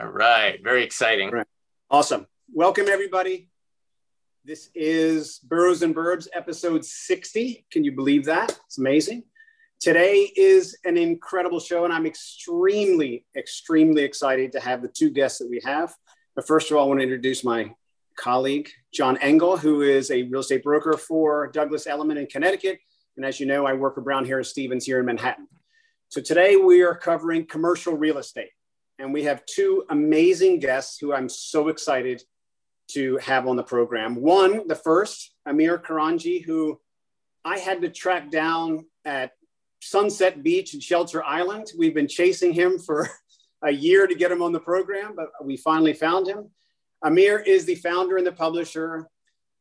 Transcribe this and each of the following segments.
All right. Very exciting. Right. Awesome. Welcome, everybody. This is Boroughs and Burbs, episode 60. Can you believe that? It's amazing. Today is an incredible show, and I'm extremely, extremely excited to have the two guests that we have. But first of all, I want to introduce my colleague, John Engel, who is a real estate broker for Douglas Elliman in Connecticut. And as you know, I work for Brown Harris Stevens here in Manhattan. So today we are covering commercial real estate and we have two amazing guests who I'm so excited to have on the program. One, the first, Amir Korangy, who I had to track down at Sunset Beach and Shelter Island. We've been chasing him for a year to get him on the program, but we finally found him. Amir is the founder and the publisher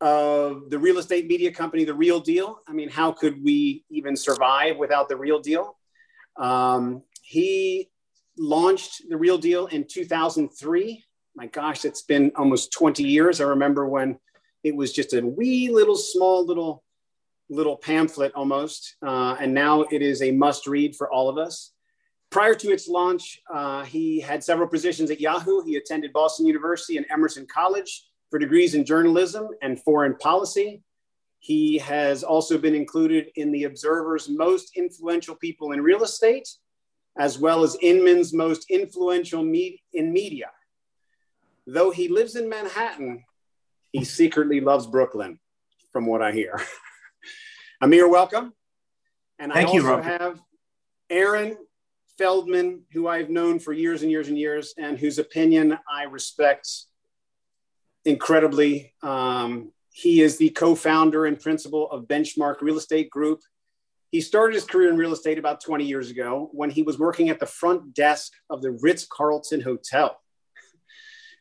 of the real estate media company, The Real Deal. I mean, how could we even survive without The Real Deal? Um, he launched the real deal in 2003. My gosh, it's been almost 20 years. I remember when it was just a wee little small little little pamphlet almost, uh, and now it is a must read for all of us. Prior to its launch, uh, he had several positions at Yahoo. He attended Boston University and Emerson College for degrees in journalism and foreign policy. He has also been included in the Observer's most influential people in real estate as well as Inman's most influential me- in media. Though he lives in Manhattan, he secretly loves Brooklyn, from what I hear. Amir, welcome. And Thank I also Robert. have Aaron Feldman, who I've known for years and years and years, and whose opinion I respect incredibly. Um, he is the co founder and principal of Benchmark Real Estate Group, he started his career in real estate about 20 years ago when he was working at the front desk of the Ritz Carlton Hotel.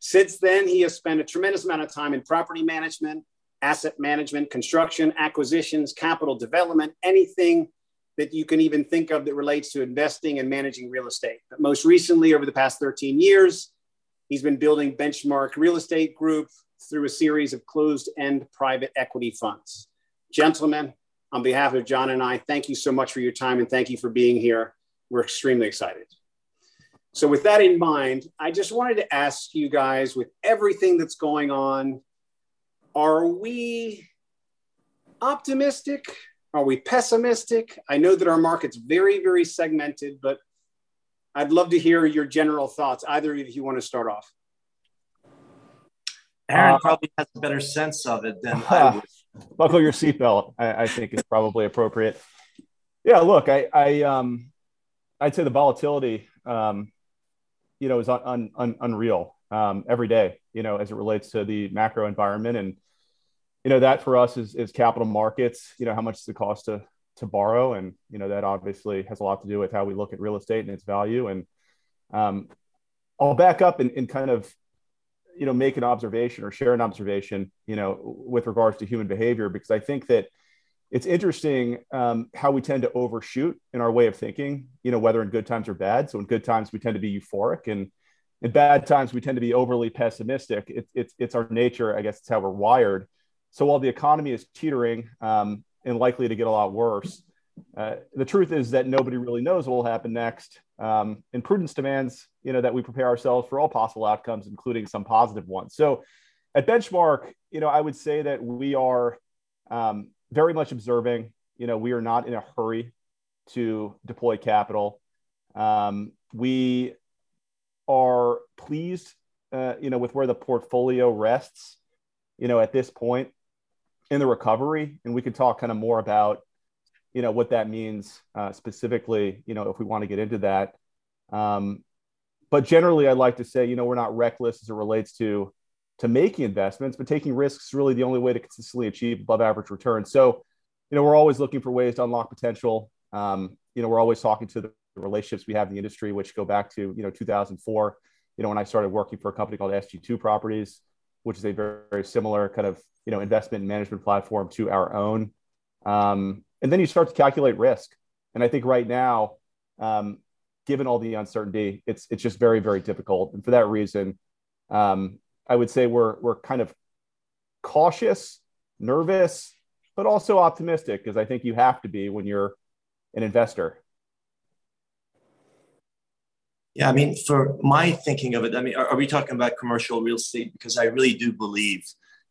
Since then, he has spent a tremendous amount of time in property management, asset management, construction, acquisitions, capital development, anything that you can even think of that relates to investing and managing real estate. But most recently, over the past 13 years, he's been building Benchmark Real Estate Group through a series of closed end private equity funds. Gentlemen, on behalf of John and I, thank you so much for your time and thank you for being here. We're extremely excited. So, with that in mind, I just wanted to ask you guys with everything that's going on, are we optimistic? Are we pessimistic? I know that our market's very, very segmented, but I'd love to hear your general thoughts. Either of you want to start off. Aaron Uh, probably has a better sense of it than I would. Buckle your seatbelt. I, I think is probably appropriate. Yeah, look, I, I um, I'd say the volatility, um, you know, is un, un, un, unreal um, every day. You know, as it relates to the macro environment, and you know that for us is is capital markets. You know, how much does it cost to to borrow, and you know that obviously has a lot to do with how we look at real estate and its value. And um, I'll back up and, and kind of you know make an observation or share an observation you know with regards to human behavior because i think that it's interesting um, how we tend to overshoot in our way of thinking you know whether in good times or bad. So in good times we tend to be euphoric and in bad times we tend to be overly pessimistic. It, it's it's our nature i guess it's how we're wired. So while the economy is teetering um, and likely to get a lot worse uh, the truth is that nobody really knows what will happen next um, and prudence demands, you know, that we prepare ourselves for all possible outcomes, including some positive ones. So, at Benchmark, you know, I would say that we are um, very much observing. You know, we are not in a hurry to deploy capital. Um, we are pleased, uh, you know, with where the portfolio rests. You know, at this point in the recovery, and we could talk kind of more about you know what that means uh, specifically you know if we want to get into that. Um, but generally i'd like to say you know we're not reckless as it relates to to making investments but taking risks is really the only way to consistently achieve above average returns so you know we're always looking for ways to unlock potential. Um, you know we're always talking to the relationships we have in the industry which go back to you know 2004 you know when i started working for a company called sg2 properties which is a very, very similar kind of you know investment management platform to our own. Um, and then you start to calculate risk. And I think right now, um, given all the uncertainty, it's it's just very very difficult. And for that reason, um, I would say we're we're kind of cautious, nervous, but also optimistic because I think you have to be when you're an investor. Yeah, I mean, for my thinking of it, I mean, are, are we talking about commercial real estate? Because I really do believe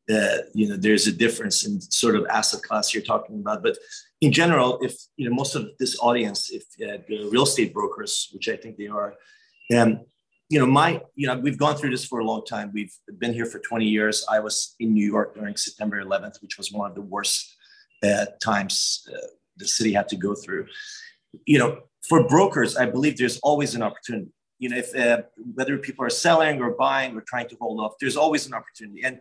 that you know there's a difference in sort of asset class you're talking about. But in general, if you know most of this audience, if uh, real estate brokers, which I think they are, um, you know, my, you know, we've gone through this for a long time. We've been here for 20 years. I was in New York during September 11th, which was one of the worst uh, times uh, the city had to go through. You know, for brokers, I believe there's always an opportunity. You know, if uh, whether people are selling or buying or trying to hold off, there's always an opportunity. And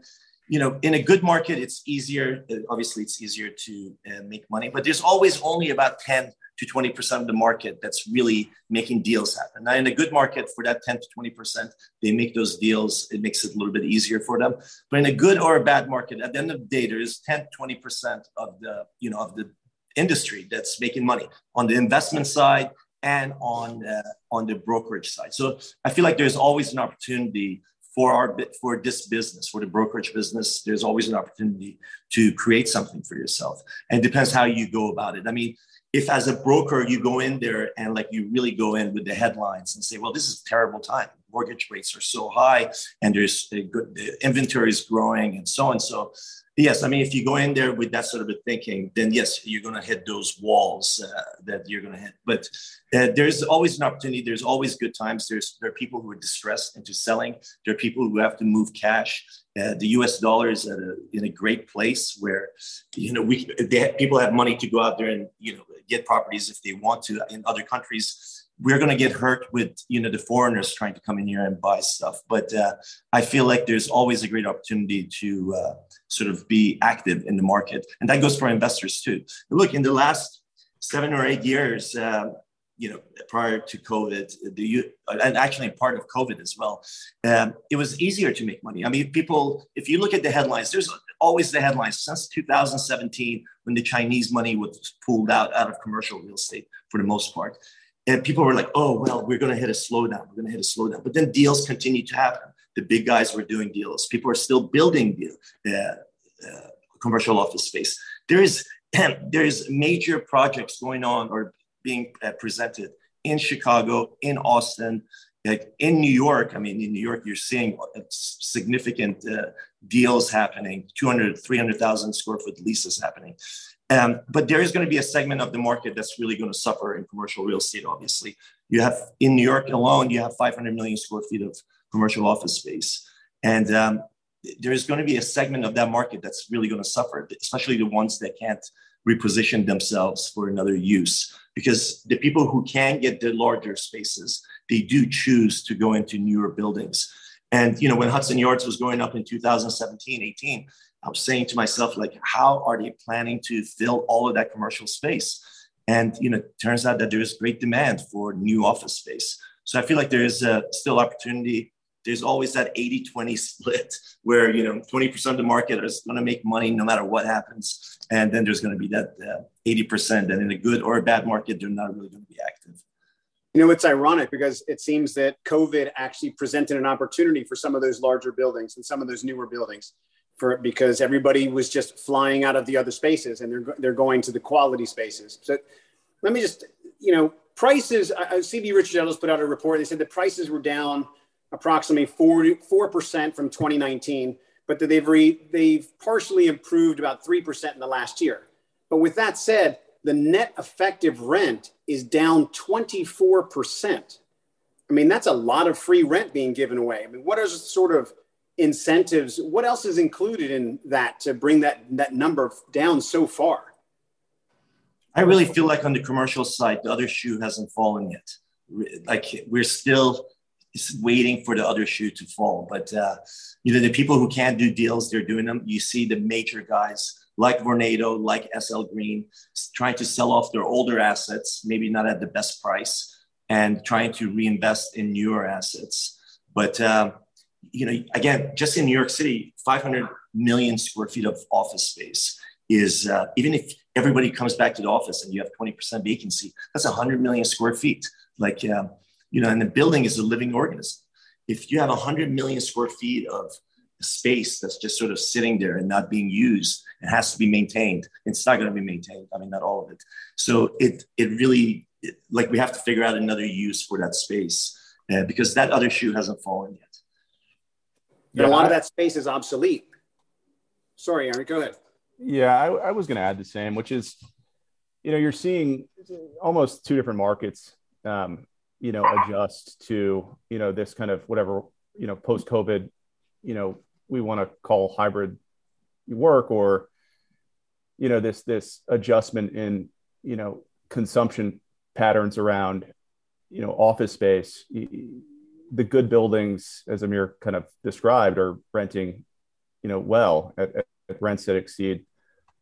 you know, in a good market, it's easier. Obviously, it's easier to uh, make money, but there's always only about 10 to 20% of the market that's really making deals happen. Now, in a good market, for that 10 to 20%, they make those deals. It makes it a little bit easier for them. But in a good or a bad market, at the end of the day, there is 10, 20% of the, you know, of the industry that's making money on the investment side and on uh, on the brokerage side. So I feel like there's always an opportunity for our for this business, for the brokerage business. There's always an opportunity to create something for yourself, and it depends how you go about it. I mean, if as a broker you go in there and like you really go in with the headlines and say, well, this is a terrible time. Mortgage rates are so high, and there's a good the inventory is growing, and so and so yes, I mean, if you go in there with that sort of a thinking, then yes, you're going to hit those walls uh, that you're going to hit. But uh, there's always an opportunity. There's always good times. There's there are people who are distressed into selling. There are people who have to move cash. Uh, the U.S. dollar is at a, in a great place where you know we have, people have money to go out there and you know get properties if they want to. In other countries, we're going to get hurt with you know the foreigners trying to come in here and buy stuff but uh, i feel like there's always a great opportunity to uh, sort of be active in the market and that goes for investors too. Look in the last seven or eight years uh, you know prior to covid the and actually part of covid as well um, it was easier to make money. I mean people if you look at the headlines there's always the headlines since 2017 when the chinese money was pulled out out of commercial real estate for the most part and people were like, oh, well, we're going to hit a slowdown. We're going to hit a slowdown. But then deals continue to happen. The big guys were doing deals. People are still building deal, uh, uh, commercial office space. There is, there is major projects going on or being uh, presented in Chicago, in Austin, like in New York. I mean, in New York, you're seeing significant uh, deals happening, 200, 300,000 square foot leases happening. Um, but there is going to be a segment of the market that's really going to suffer in commercial real estate. Obviously, you have in New York alone, you have 500 million square feet of commercial office space, and um, there is going to be a segment of that market that's really going to suffer, especially the ones that can't reposition themselves for another use. Because the people who can get the larger spaces, they do choose to go into newer buildings. And you know, when Hudson Yards was going up in 2017, 18, I was saying to myself, like, how are they planning to fill all of that commercial space? And you know, turns out that there is great demand for new office space. So I feel like there is uh, still opportunity. There's always that 80-20 split where you know 20% of the market is going to make money no matter what happens, and then there's going to be that uh, 80% that in a good or a bad market they're not really going to be active. You know, it's ironic because it seems that COVID actually presented an opportunity for some of those larger buildings and some of those newer buildings for because everybody was just flying out of the other spaces and they're they're going to the quality spaces. So let me just you know prices. I, CB Richard Ellis put out a report. They said the prices were down approximately four percent from 2019, but that they've re, they've partially improved about three percent in the last year. But with that said, the net effective rent is down 24 percent. I mean, that's a lot of free rent being given away. I mean, what are sort of incentives. What else is included in that to bring that that number down so far? I really feel like on the commercial side, the other shoe hasn't fallen yet. Like we're still waiting for the other shoe to fall. But uh, you know, the people who can't do deals, they're doing them. You see the major guys like Vornado, like SL Green, trying to sell off their older assets, maybe not at the best price, and trying to reinvest in newer assets. But um, you know, again, just in New York City, 500 million square feet of office space is uh, even if everybody comes back to the office and you have 20% vacancy, that's 100 million square feet. Like, um, you know, and the building is a living organism. If you have 100 million square feet of space that's just sort of sitting there and not being used, it has to be maintained. It's not going to be maintained. I mean, not all of it. So it it really it, like we have to figure out another use for that space. uh, because that other shoe hasn't fallen yet. Yeah, a lot of that space is obsolete. Sorry, Aaron, go ahead. Yeah, I, I was going to add the same, which is, you know, you're seeing almost two different markets, um, you know, adjust to, you know, this kind of whatever, you know, post COVID, you know, we want to call hybrid work or, you know, this, this adjustment in, you know, consumption patterns around, you know, office space. The good buildings, as Amir kind of described, are renting, you know, well at, at rents that exceed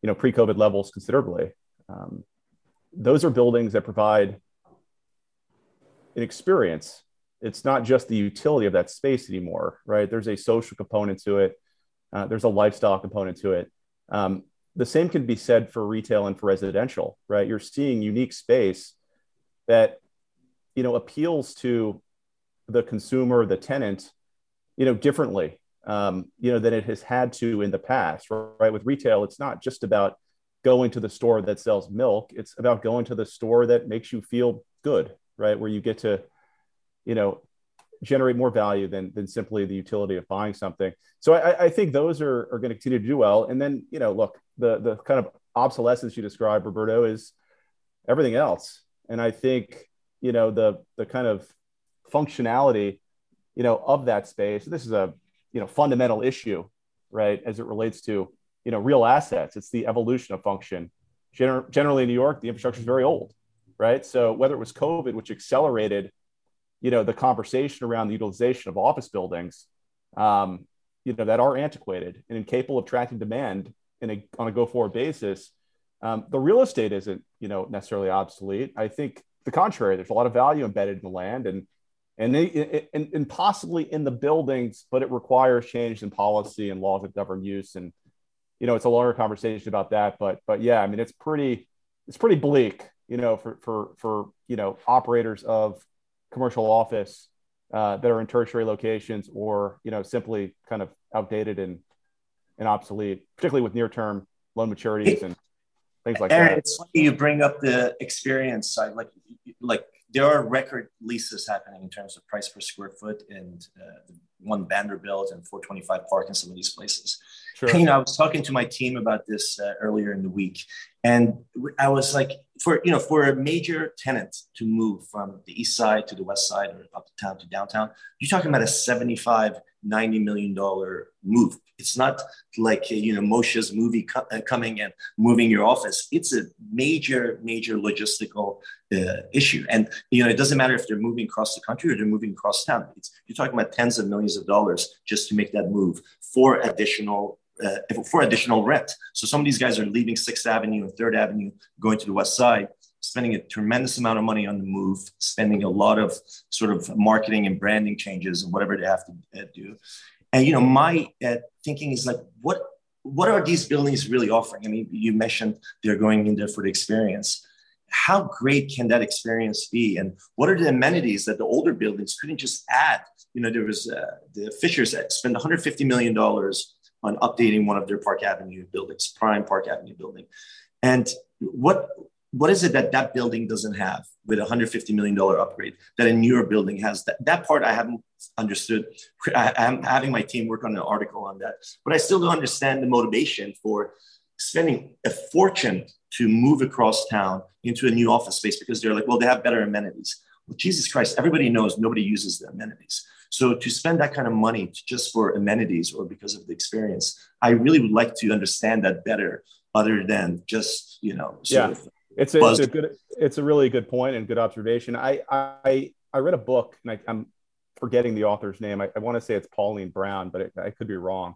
you know pre-COVID levels considerably. Um, those are buildings that provide an experience. It's not just the utility of that space anymore, right? There's a social component to it. Uh, there's a lifestyle component to it. Um, the same can be said for retail and for residential, right? You're seeing unique space that you know appeals to the consumer, the tenant, you know, differently um, you know, than it has had to in the past, right? With retail, it's not just about going to the store that sells milk. It's about going to the store that makes you feel good, right? Where you get to, you know, generate more value than, than simply the utility of buying something. So I, I think those are, are going to continue to do well. And then, you know, look, the, the kind of obsolescence you described, Roberto, is everything else. And I think, you know, the, the kind of functionality, you know, of that space, this is a you know fundamental issue right as it relates to you know real assets it's the evolution of function Gener- generally in new york the infrastructure is very old right so whether it was covid which accelerated you know the conversation around the utilization of office buildings um, you know that are antiquated and incapable of tracking demand in a, on a go forward basis um, the real estate isn't you know necessarily obsolete i think the contrary there's a lot of value embedded in the land and and, they, and, and possibly in the buildings, but it requires change in policy and laws that govern use. And, you know, it's a longer conversation about that, but, but yeah, I mean, it's pretty, it's pretty bleak, you know, for, for, for, you know, operators of commercial office uh, that are in tertiary locations or, you know, simply kind of outdated and, and obsolete, particularly with near-term loan maturities and things like Aaron, that. It's funny you bring up the experience side, like, like there are record leases happening in terms of price per square foot and uh, one Vanderbilt and 425 Park and some of these places. Sure. You know, I was talking to my team about this uh, earlier in the week, and I was like, for you know, for a major tenant to move from the east side to the west side or uptown to downtown, you're talking about a 75 90 million dollar move. It's not like you know Moishe's movie co- uh, coming and moving your office. It's a major major logistical uh, issue. And you know it doesn't matter if they're moving across the country or they're moving across town. It's, you're talking about tens of millions of dollars just to make that move for additional uh, for additional rent so some of these guys are leaving sixth avenue and third avenue going to the west side spending a tremendous amount of money on the move, spending a lot of sort of marketing and branding changes and whatever they have to uh, do. And you know, my uh, thinking is like, what what are these buildings really offering? I mean, you mentioned they're going in there for the experience. How great can that experience be? And what are the amenities that the older buildings couldn't just add? You know, there was uh, the Fishers that spent 150 million dollars on updating one of their Park Avenue buildings, Prime Park Avenue building. And what what is it that that building doesn't have with a $150 million upgrade that a newer building has? That, that part I haven't understood. I, am having my team work on an article on that, but I still don't understand the motivation for spending a fortune to move across town into a new office space because they're like, well, they have better amenities. Well, Jesus Christ, everybody knows nobody uses the amenities. So to spend that kind of money just for amenities or because of the experience, I really would like to understand that better other than just, you know, yeah. Of, it's a, it's a, good, it's a really good point and good observation. I, I, I read a book and I, am forgetting the author's name. I, I want to say it's Pauline Brown, but it, I could be wrong.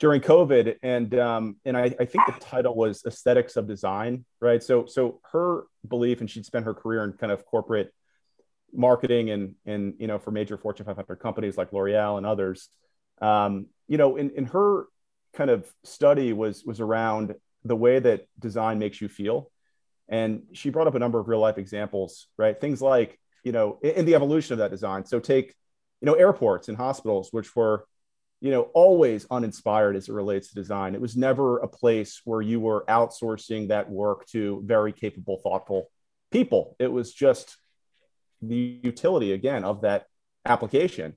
During COVID, and um, and I, I think the title was Aesthetics of Design, right? So so her belief, and she'd spent her career in kind of corporate marketing and and you know for major Fortune 500 companies like L'Oreal and others. Um, you know, in, in her kind of study was was around the way that design makes you feel and she brought up a number of real life examples, right? Things like, you know, in, in the evolution of that design. So take, you know, airports and hospitals, which were, you know, always uninspired as it relates to design. It was never a place where you were outsourcing that work to very capable, thoughtful people. It was just the utility again of that application.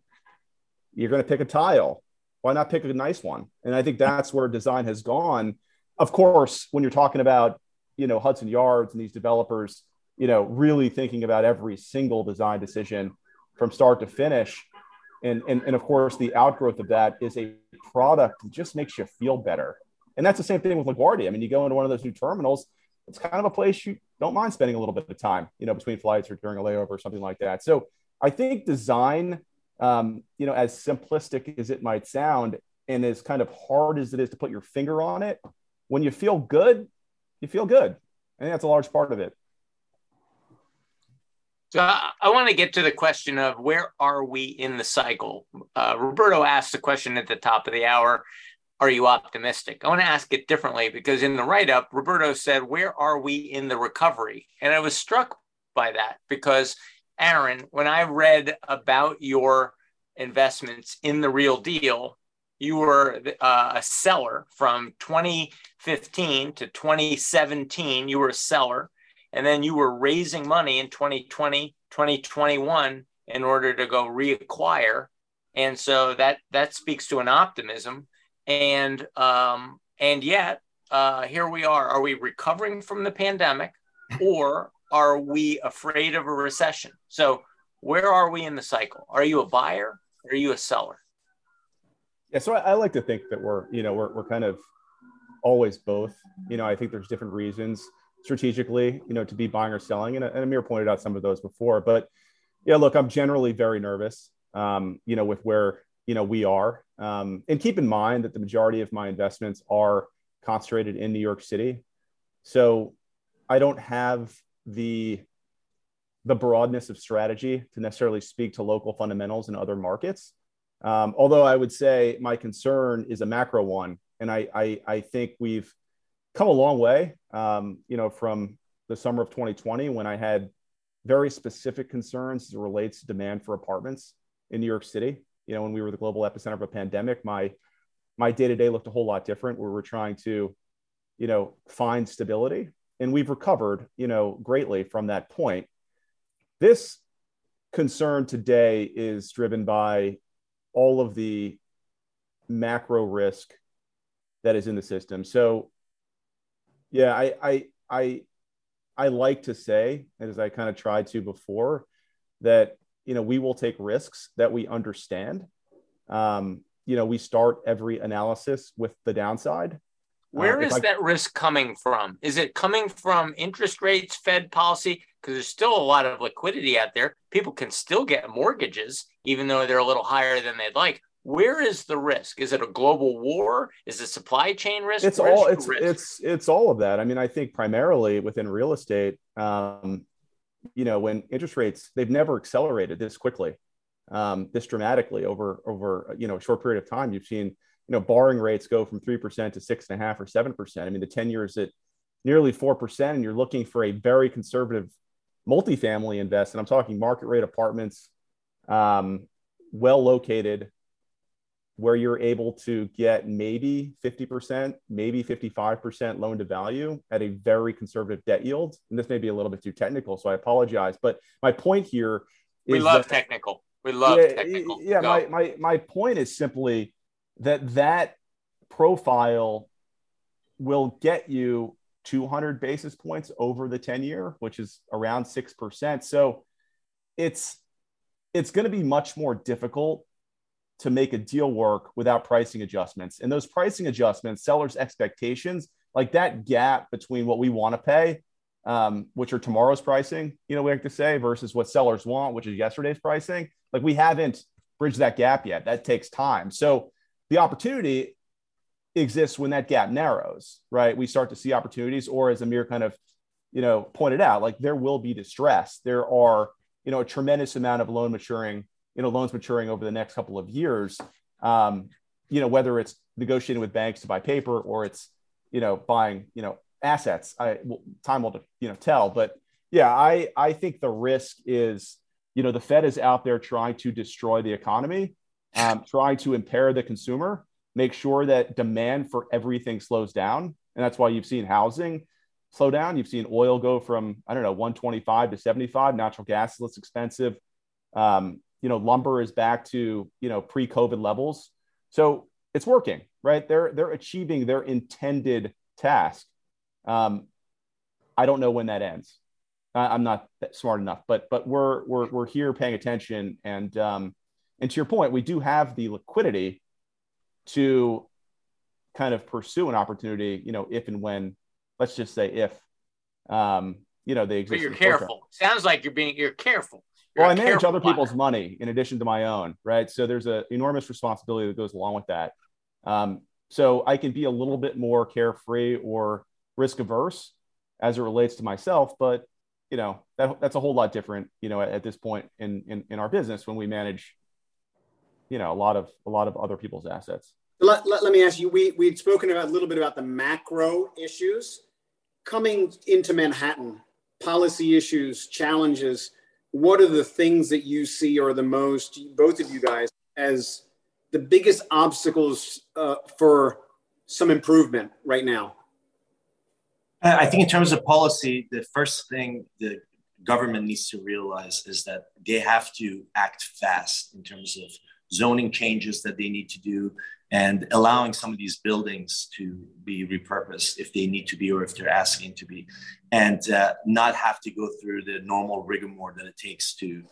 You're going to pick a tile. Why not pick a nice one? And I think that's where design has gone. Of course, when you're talking about you know Hudson Yards and these developers, you know, really thinking about every single design decision from start to finish. And, and, and of course, the outgrowth of that is a product that just makes you feel better. And that's the same thing with LaGuardia. I mean, you go into one of those new terminals, it's kind of a place you don't mind spending a little bit of time, you know, between flights or during a layover or something like that. So I think design, um, you know, as simplistic as it might sound, and as kind of hard as it is to put your finger on it, when you feel good, you feel good. I think that's a large part of it. So I, I want to get to the question of where are we in the cycle? Uh, Roberto asked the question at the top of the hour Are you optimistic? I want to ask it differently because in the write up, Roberto said, Where are we in the recovery? And I was struck by that because, Aaron, when I read about your investments in the real deal, you were uh, a seller from 2015 to 2017. You were a seller and then you were raising money in 2020 2021 in order to go reacquire and so that that speaks to an optimism and um and yet uh here we are. Are we recovering from the pandemic or are we afraid of a recession? So where are we in the cycle? Are you a buyer? Or are you a seller? Yeah so i, I like to think that we're you know we're, we're kind of always both. You know i think there's different reasons strategically, you know, to be buying or selling. And, and Amir pointed out some of those before. But yeah, look, I'm generally very nervous, um, you know, with where, you know, we are. Um, and keep in mind that the majority of my investments are concentrated in New York City. So I don't have the the broadness of strategy to necessarily speak to local fundamentals in other markets. Um, although I would say my concern is a macro one, and I, I, I think we've come a long way, um, you know, from the summer of 2020 when I had very specific concerns as it relates to demand for apartments in New York City. You know, when we were the global epicenter of a pandemic, my my day to day looked a whole lot different. We were trying to, you know, find stability, and we've recovered, you know, greatly from that point. This concern today is driven by all of the macro risk that is in the system. So yeah, I I I I like to say, as I kind of tried to before, that you know we will take risks that we understand. Um, you know, we start every analysis with the downside. Where uh, is I, that risk coming from? Is it coming from interest rates, Fed policy? Because there's still a lot of liquidity out there. People can still get mortgages, even though they're a little higher than they'd like where is the risk? Is it a global war? Is it supply chain risk? It's Where's all it's risk? it's it's all of that. I mean, I think primarily within real estate, um, you know, when interest rates they've never accelerated this quickly, um, this dramatically over over you know a short period of time. You've seen you know borrowing rates go from three percent to six and a half or seven percent. I mean, the ten years at nearly four percent, and you're looking for a very conservative multifamily invest, and I'm talking market rate apartments, um, well located where you're able to get maybe 50%, maybe 55% loan to value at a very conservative debt yield. And this may be a little bit too technical, so I apologize. But my point here is we love that, technical. We love yeah, technical. Yeah, my, my, my point is simply that that profile will get you 200 basis points over the 10 year, which is around 6%. So it's it's going to be much more difficult to make a deal work without pricing adjustments. And those pricing adjustments, sellers' expectations, like that gap between what we want to pay, um, which are tomorrow's pricing, you know, we like to say, versus what sellers want, which is yesterday's pricing. Like we haven't bridged that gap yet. That takes time. So the opportunity exists when that gap narrows, right? We start to see opportunities, or as Amir kind of, you know, pointed out, like there will be distress. There are, you know, a tremendous amount of loan maturing you know loans maturing over the next couple of years um, you know whether it's negotiating with banks to buy paper or it's you know buying you know assets i well, time will you know tell. But yeah i i think the risk is you know the fed is out there trying to destroy the economy um, trying to impair the consumer make sure that demand for everything slows down. And that's why you've seen housing slow down. You've seen oil go from i don't know 125 to 75 natural gas is less expensive. Um, you know, lumber is back to you know pre-COVID levels. So it's working, right? They're they're achieving their intended task. Um, I don't know when that ends. I, am not smart enough, but but we're we're we're here paying attention, and um, and to your point, we do have the liquidity to kind of pursue an opportunity, you know, if and when, let's just say if, um, you know, they exist. But you're careful. Sounds like you're being you're careful. You're well, I manage other people's money in addition to my own, right? So there's an enormous responsibility that goes along with that. Um, so I can be a little bit more carefree or risk averse as it relates to myself, but you know that, that's a whole lot different, you know, at, at this point in, in in our business when we manage, you know, a lot of a lot of other people's assets. Let, let, let me ask you. We we'd spoken about a little bit about the macro issues coming into Manhattan, policy issues, challenges what are the things that you see are the most both of you guys as the biggest obstacles uh, for some improvement right now? I think in terms of policy the first thing the government needs to realize is that they have to act fast in terms of zoning changes that they need to do and allowing some of these buildings to be repurposed if they need to be or if they're asking to be, and uh, not have to go through the normal rigmarole that it takes to,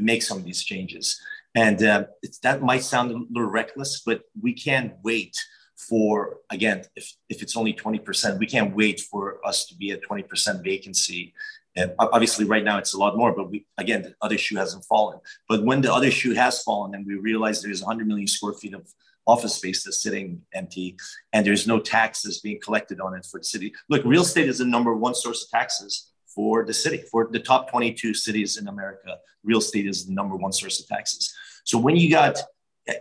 make some of these changes. And uh, that might sound a little reckless, but we can't wait for, again, if, if it's only 20%, we can't wait for us to be at 20% vacancy and obviously, right now it's a lot more, but we, again, the other shoe hasn't fallen. But when the other shoe has fallen and we realize there's 100 million square feet of office space that's sitting empty and there's no taxes being collected on it for the city. Look, real estate is the number one source of taxes for the city. For the top 22 cities in America, real estate is the number one source of taxes. So when you got,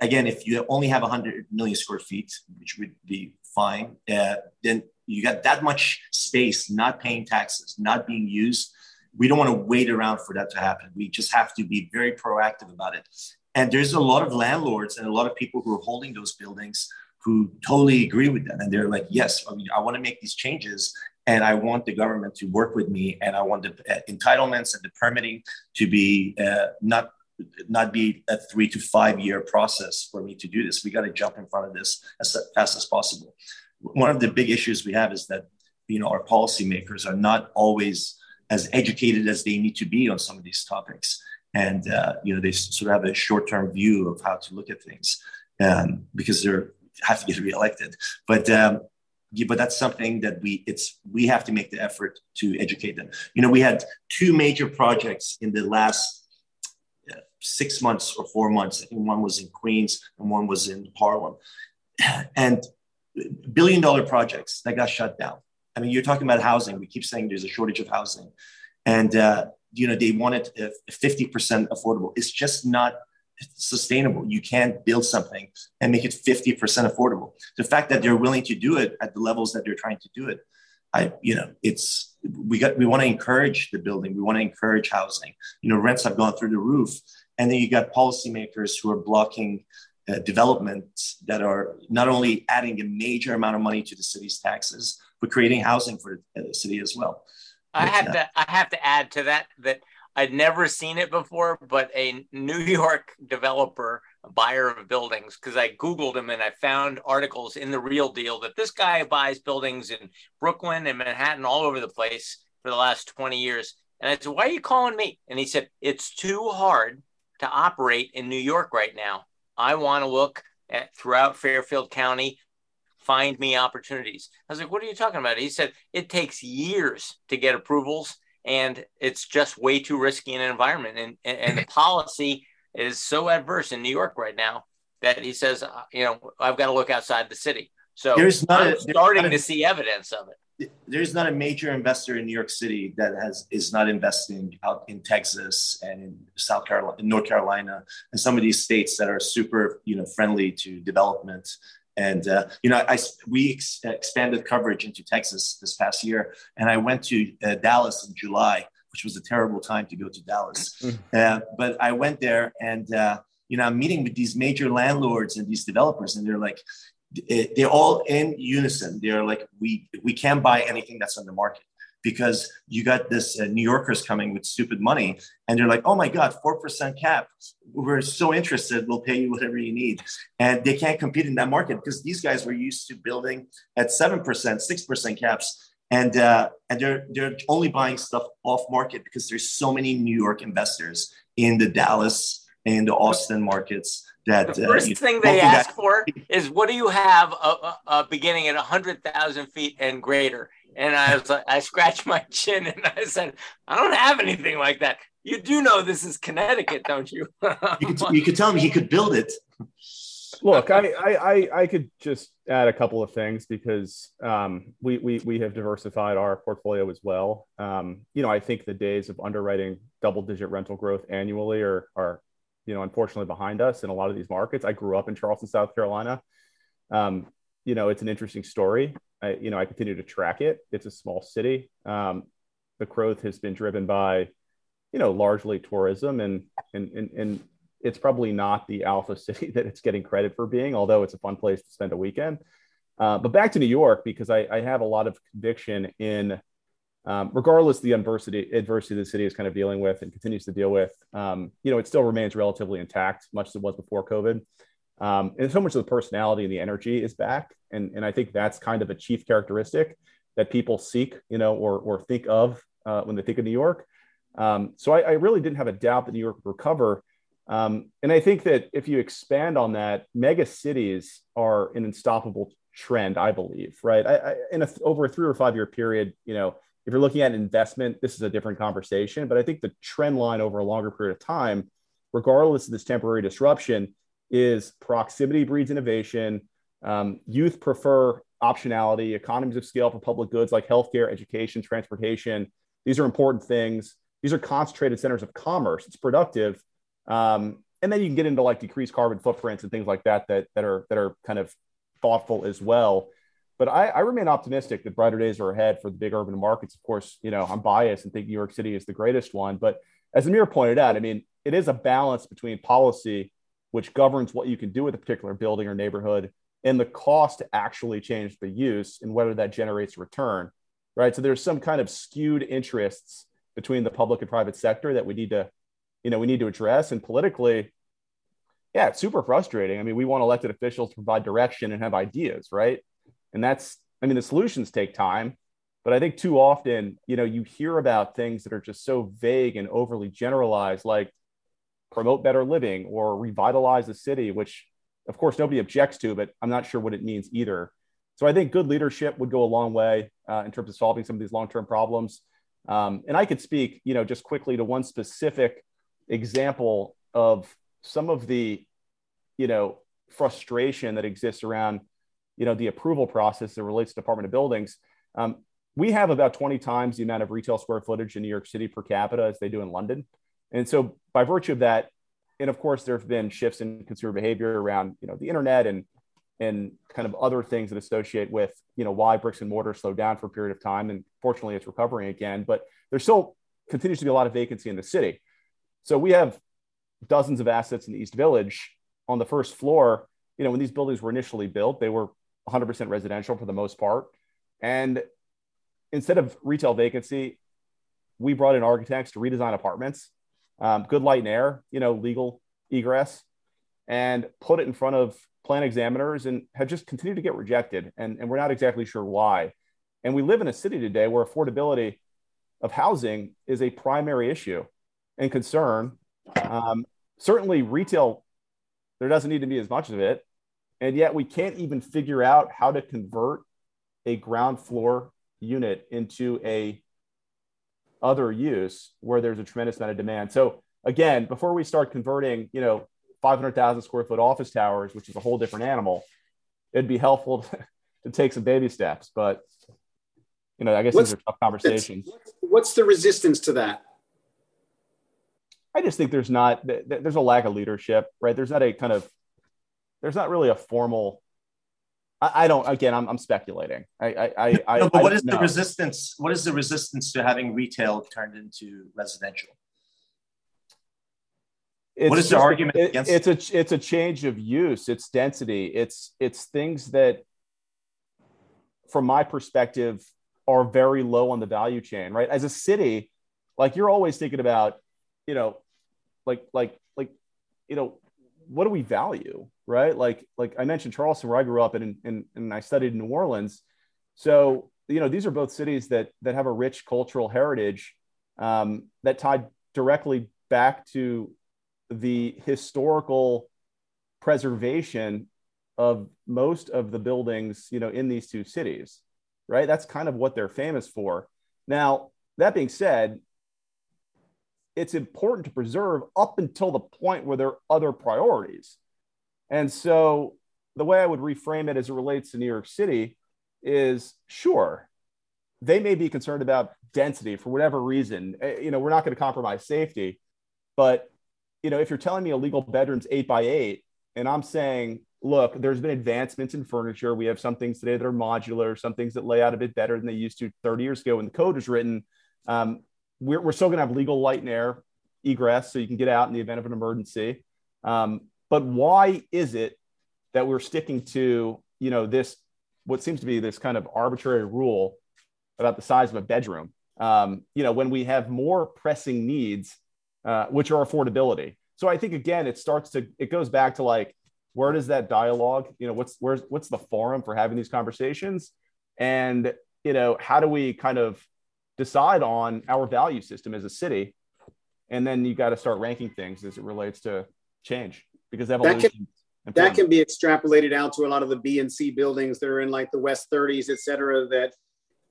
again, if you only have 100 million square feet, which would be fine, uh, then you got that much space not paying taxes, not being used. We don't want to wait around for that to happen. We just have to be very proactive about it. And there's a lot of landlords and a lot of people who are holding those buildings who totally agree with that. And they're like, yes, I, mean, I want to make these changes and I want the government to work with me and I want the uh, entitlements and the permitting to be uh, not not be a three to five year process for me to do this. We got to jump in front of this as fast as possible. One of the big issues we have is that you know our policymakers are not always as educated as they need to be on some of these topics and uh, you know they sort of have a short-term view of how to look at things um, because they're have to get reelected. But um, yeah, but that's something that we it's we have to make the effort to educate them. You know, we had two major projects in the last uh, six months or four months. I think one was in Queens and one was in Harlem, and billion dollar projects that got shut down. I mean, you're talking about housing. We keep saying there's a shortage of housing, and uh, you know they want it 50% affordable. It's just not sustainable. You can't build something and make it 50% affordable. The fact that they're willing to do it at the levels that they're trying to do it i you know it's we got we want to encourage the building. We want to encourage housing. You know rents have gone through the roof. And then you got policymakers who are blocking uh, developments that are not only adding a major amount of money to the city's taxes but creating housing for the city as well I have to I have to add to that that I'd never seen it before, but a New York developer, a buyer of buildings, because I Googled him and I found articles in the real deal that this guy buys buildings in Brooklyn and Manhattan all over the place for the last 20 years. And I said, Why are you calling me? And he said, It's too hard to operate in New York right now. I want to look at throughout Fairfield County find me opportunities. I was like, what are you talking about? He said, it takes years to get approvals and it's just way too risky in an environment. And, and, and the policy is so adverse in New York right now that he says, uh, you know, I've got to look outside the city. So there's not I'm a, starting not a, to see evidence of it. There's not a major investor in New York City that has is not investing out in Texas and in South Carolina, in North Carolina, and some of these states that are super, you know, friendly to development and uh, you know, I we ex- expanded coverage into Texas this past year, and I went to uh, Dallas in July, which was a terrible time to go to Dallas. Mm. Uh, but I went there, and uh, you know, I'm meeting with these major landlords and these developers, and they're like, they're all in unison. They're like, we we can't buy anything that's on the market because you got this uh, New Yorkers coming with stupid money, and they're like, "Oh my God, four percent cap! We're so interested. We'll pay you whatever you need," and they can't compete in that market because these guys were used to building at seven percent, six percent caps, and uh, and they're they're only buying stuff off market because there's so many New York investors in the Dallas and the Austin markets that the uh, first uh, thing they ask for is what do you have uh, uh, beginning at 100,000 feet and greater? And I was like, I scratched my chin and I said, I don't have anything like that. You do know this is Connecticut, don't you? you, could, you could tell me he could build it. Look, I, I, I could just add a couple of things because um, we, we, we have diversified our portfolio as well. Um, you know, I think the days of underwriting double digit rental growth annually are, are you know, unfortunately behind us in a lot of these markets. I grew up in Charleston, South Carolina. Um, you know, it's an interesting story. I, you know, I continue to track it. It's a small city. Um, the growth has been driven by, you know, largely tourism, and and and, and it's probably not the alpha city that it's getting credit for being, although it's a fun place to spend a weekend. Uh, but back to New York because I, I have a lot of conviction in um, regardless the adversity adversity the city is kind of dealing with and continues to deal with, um, you know, it still remains relatively intact, much as it was before COVID. Um, and so much of the personality and the energy is back, and and I think that's kind of a chief characteristic that people seek, you know, or or think of uh, when they think of New York. Um, so I, I, really didn't have a doubt that New York would recover. Um, and I think that if you expand on that, mega cities are an unstoppable trend, I believe, right? I, I, in a, over a three or five year period, you know, if you're looking at investment, this is a different conversation. But I think the trend line over a longer period of time, regardless of this temporary disruption, is proximity breeds innovation. Um, youth prefer optionality, economies of scale for public goods like healthcare, education, transportation. These are important things. These are concentrated centers of commerce. It's productive. Um, and then you can get into like decreased carbon footprints and things like that that, that are that are kind of thoughtful as well. But I, I, remain optimistic that brighter days are ahead for the big urban markets. Of course, you know, I'm biased and think New York City is the greatest one. But as Amir pointed out, I mean, it is a balance between policy, which governs what you can do with a particular building or neighborhood, and the cost to actually change the use and whether that generates return. Right. So there's some kind of skewed interests between the public and private sector that we need to, you know, we need to address. And politically, yeah, it's super frustrating. I mean, we want elected officials to provide direction and have ideas, right? And that's, I mean, the solutions take time, but I think too often, you know, you hear about things that are just so vague and overly generalized, like promote better living or revitalize the city, which of course nobody objects to, but I'm not sure what it means either. So I think good leadership would go a long way uh, in terms of solving some of these long-term problems. Um, and I could speak, you know, just quickly to one specific example of some of the, you know, frustration that exists around you know the approval process that relates to Department of Buildings. Um, we have about 20 times the amount of retail square footage in New York City per capita as they do in London. And so by virtue of that, and of course there have been shifts in consumer behavior around you know the internet and and kind of other things that associate with you know why bricks and mortar slowed down for a period of time and fortunately it's recovering again but there still continues to be a lot of vacancy in the city. So we have dozens of assets in the east village on the first floor. You know when these buildings were initially built they were 100% residential for the most part. And instead of retail vacancy, we brought in architects to redesign apartments, um, good light and air, you know, legal egress, and put it in front of plan examiners and have just continued to get rejected. And, and we're not exactly sure why. And we live in a city today where affordability of housing is a primary issue and concern. Um, certainly, retail, there doesn't need to be as much of it and yet we can't even figure out how to convert a ground floor unit into a other use where there's a tremendous amount of demand. So again before we start converting you know 500000 square foot office towers which is a whole different animal it'd be helpful to, to take some baby steps but you know i guess what's, these are tough conversations. what's the resistance to that? I just think there's not there's a lack of leadership right? There's not a kind of there's not really a formal I, I don't again I'm, I'm speculating. I I, I no, but what is the resistance what is the resistance to having retail turned into residential? It's what is the argument it, against it's a it's a change of use. It's density. It's it's things that from my perspective are very low on the value chain, right? As a city, like you're always thinking about, you know, like like like, you know, what do we value, right? Like like I mentioned Charleston, where I grew up, and and and I studied in New Orleans. So you know, these are both cities that that have a rich cultural heritage um, that tied directly back to the historical preservation of most of the buildings, you know, in these two cities, right? That's kind of what they're famous for. Now, that being said, it's important to preserve up until the point where there are other priorities. And so the way I would reframe it as it relates to New York City is sure, they may be concerned about density for whatever reason. Eh, you know, we're not going to compromise safety, but you know, if you're telling me a legal bedroom's eight by eight, and I'm saying, look, there's been advancements in furniture. We have some things today that are modular, some things that lay out a bit better than they used to 30 years ago when the code was written. Um, we're, we're still going to have legal light and air egress, so you can get out in the event of an emergency. Um, but why is it that we're sticking to, you know, this what seems to be this kind of arbitrary rule about the size of a bedroom? Um, you know, when we have more pressing needs, uh, which are affordability. So I think again, it starts to it goes back to like where does that dialogue? You know, what's where's what's the forum for having these conversations, and you know, how do we kind of decide on our value system as a city, and then you got to start ranking things as it relates to change because evolution. That can, that can be extrapolated out to a lot of the B and C buildings that are in like the West 30s, et cetera, that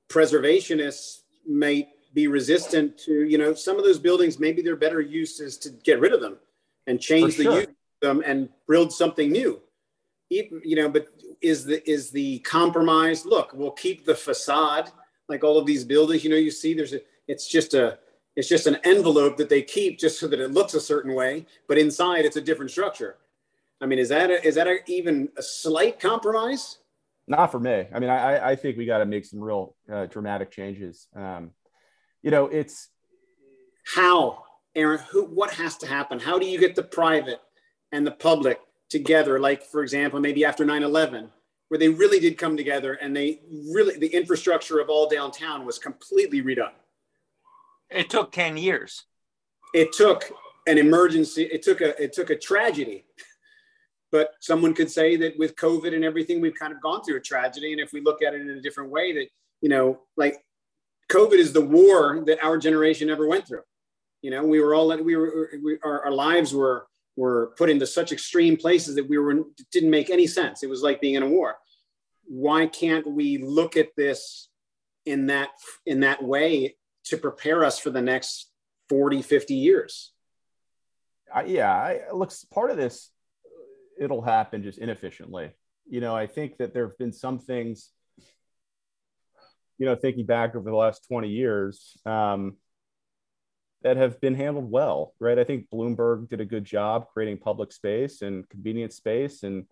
preservationists may be resistant to, you know, some of those buildings, maybe their better use is to get rid of them and change sure. the use of them and build something new. Even, You know, but is the is the compromise? Look, we'll keep the facade like all of these buildings. You know, you see, there's a. It's just a. It's just an envelope that they keep just so that it looks a certain way, but inside it's a different structure. I mean, is that a, is that a, even a slight compromise? Not for me. I mean, I, I think we got to make some real uh, dramatic changes. Um, you know, it's how, Aaron. Who? What has to happen? How do you get the private and the public together, like, for example, maybe after 9 11, where they really did come together and they really, the infrastructure of all downtown was completely redone. It took 10 years. It took an emergency, it took a, it took a tragedy. But someone could say that with COVID and everything, we've kind of gone through a tragedy. And if we look at it in a different way, that, you know, like COVID is the war that our generation ever went through. You know, we were all, we were, we, our, our lives were were put into such extreme places that we were didn't make any sense. It was like being in a war. Why can't we look at this in that in that way to prepare us for the next 40, 50 years? Yeah, I, looks part of this it'll happen just inefficiently. You know, I think that there have been some things you know, thinking back over the last 20 years, um, that have been handled well, right? I think Bloomberg did a good job creating public space and convenient space. And,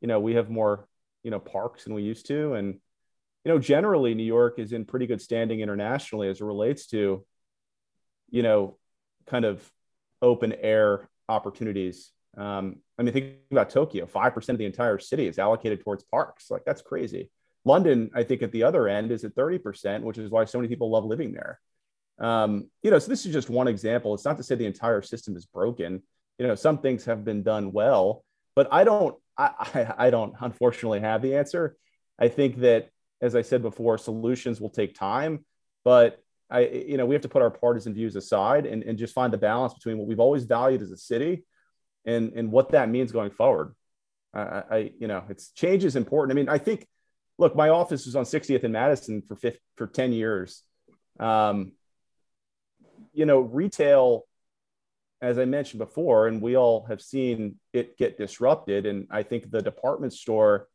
you know, we have more, you know, parks than we used to. And, you know, generally New York is in pretty good standing internationally as it relates to, you know, kind of open air opportunities. Um, I mean, think about Tokyo, 5% of the entire city is allocated towards parks. Like that's crazy. London, I think at the other end is at 30%, which is why so many people love living there. Um, you know, so this is just one example. It's not to say the entire system is broken. You know, some things have been done well, but I don't, I, I, I don't unfortunately have the answer. I think that, as I said before, solutions will take time, but I, you know, we have to put our partisan views aside and, and just find the balance between what we've always valued as a city and, and what that means going forward. I, I, you know, it's change is important. I mean, I think, look, my office was on 60th and Madison for fifth, for 10 years. Um, you know, retail, as I mentioned before, and we all have seen it get disrupted. And I think the department store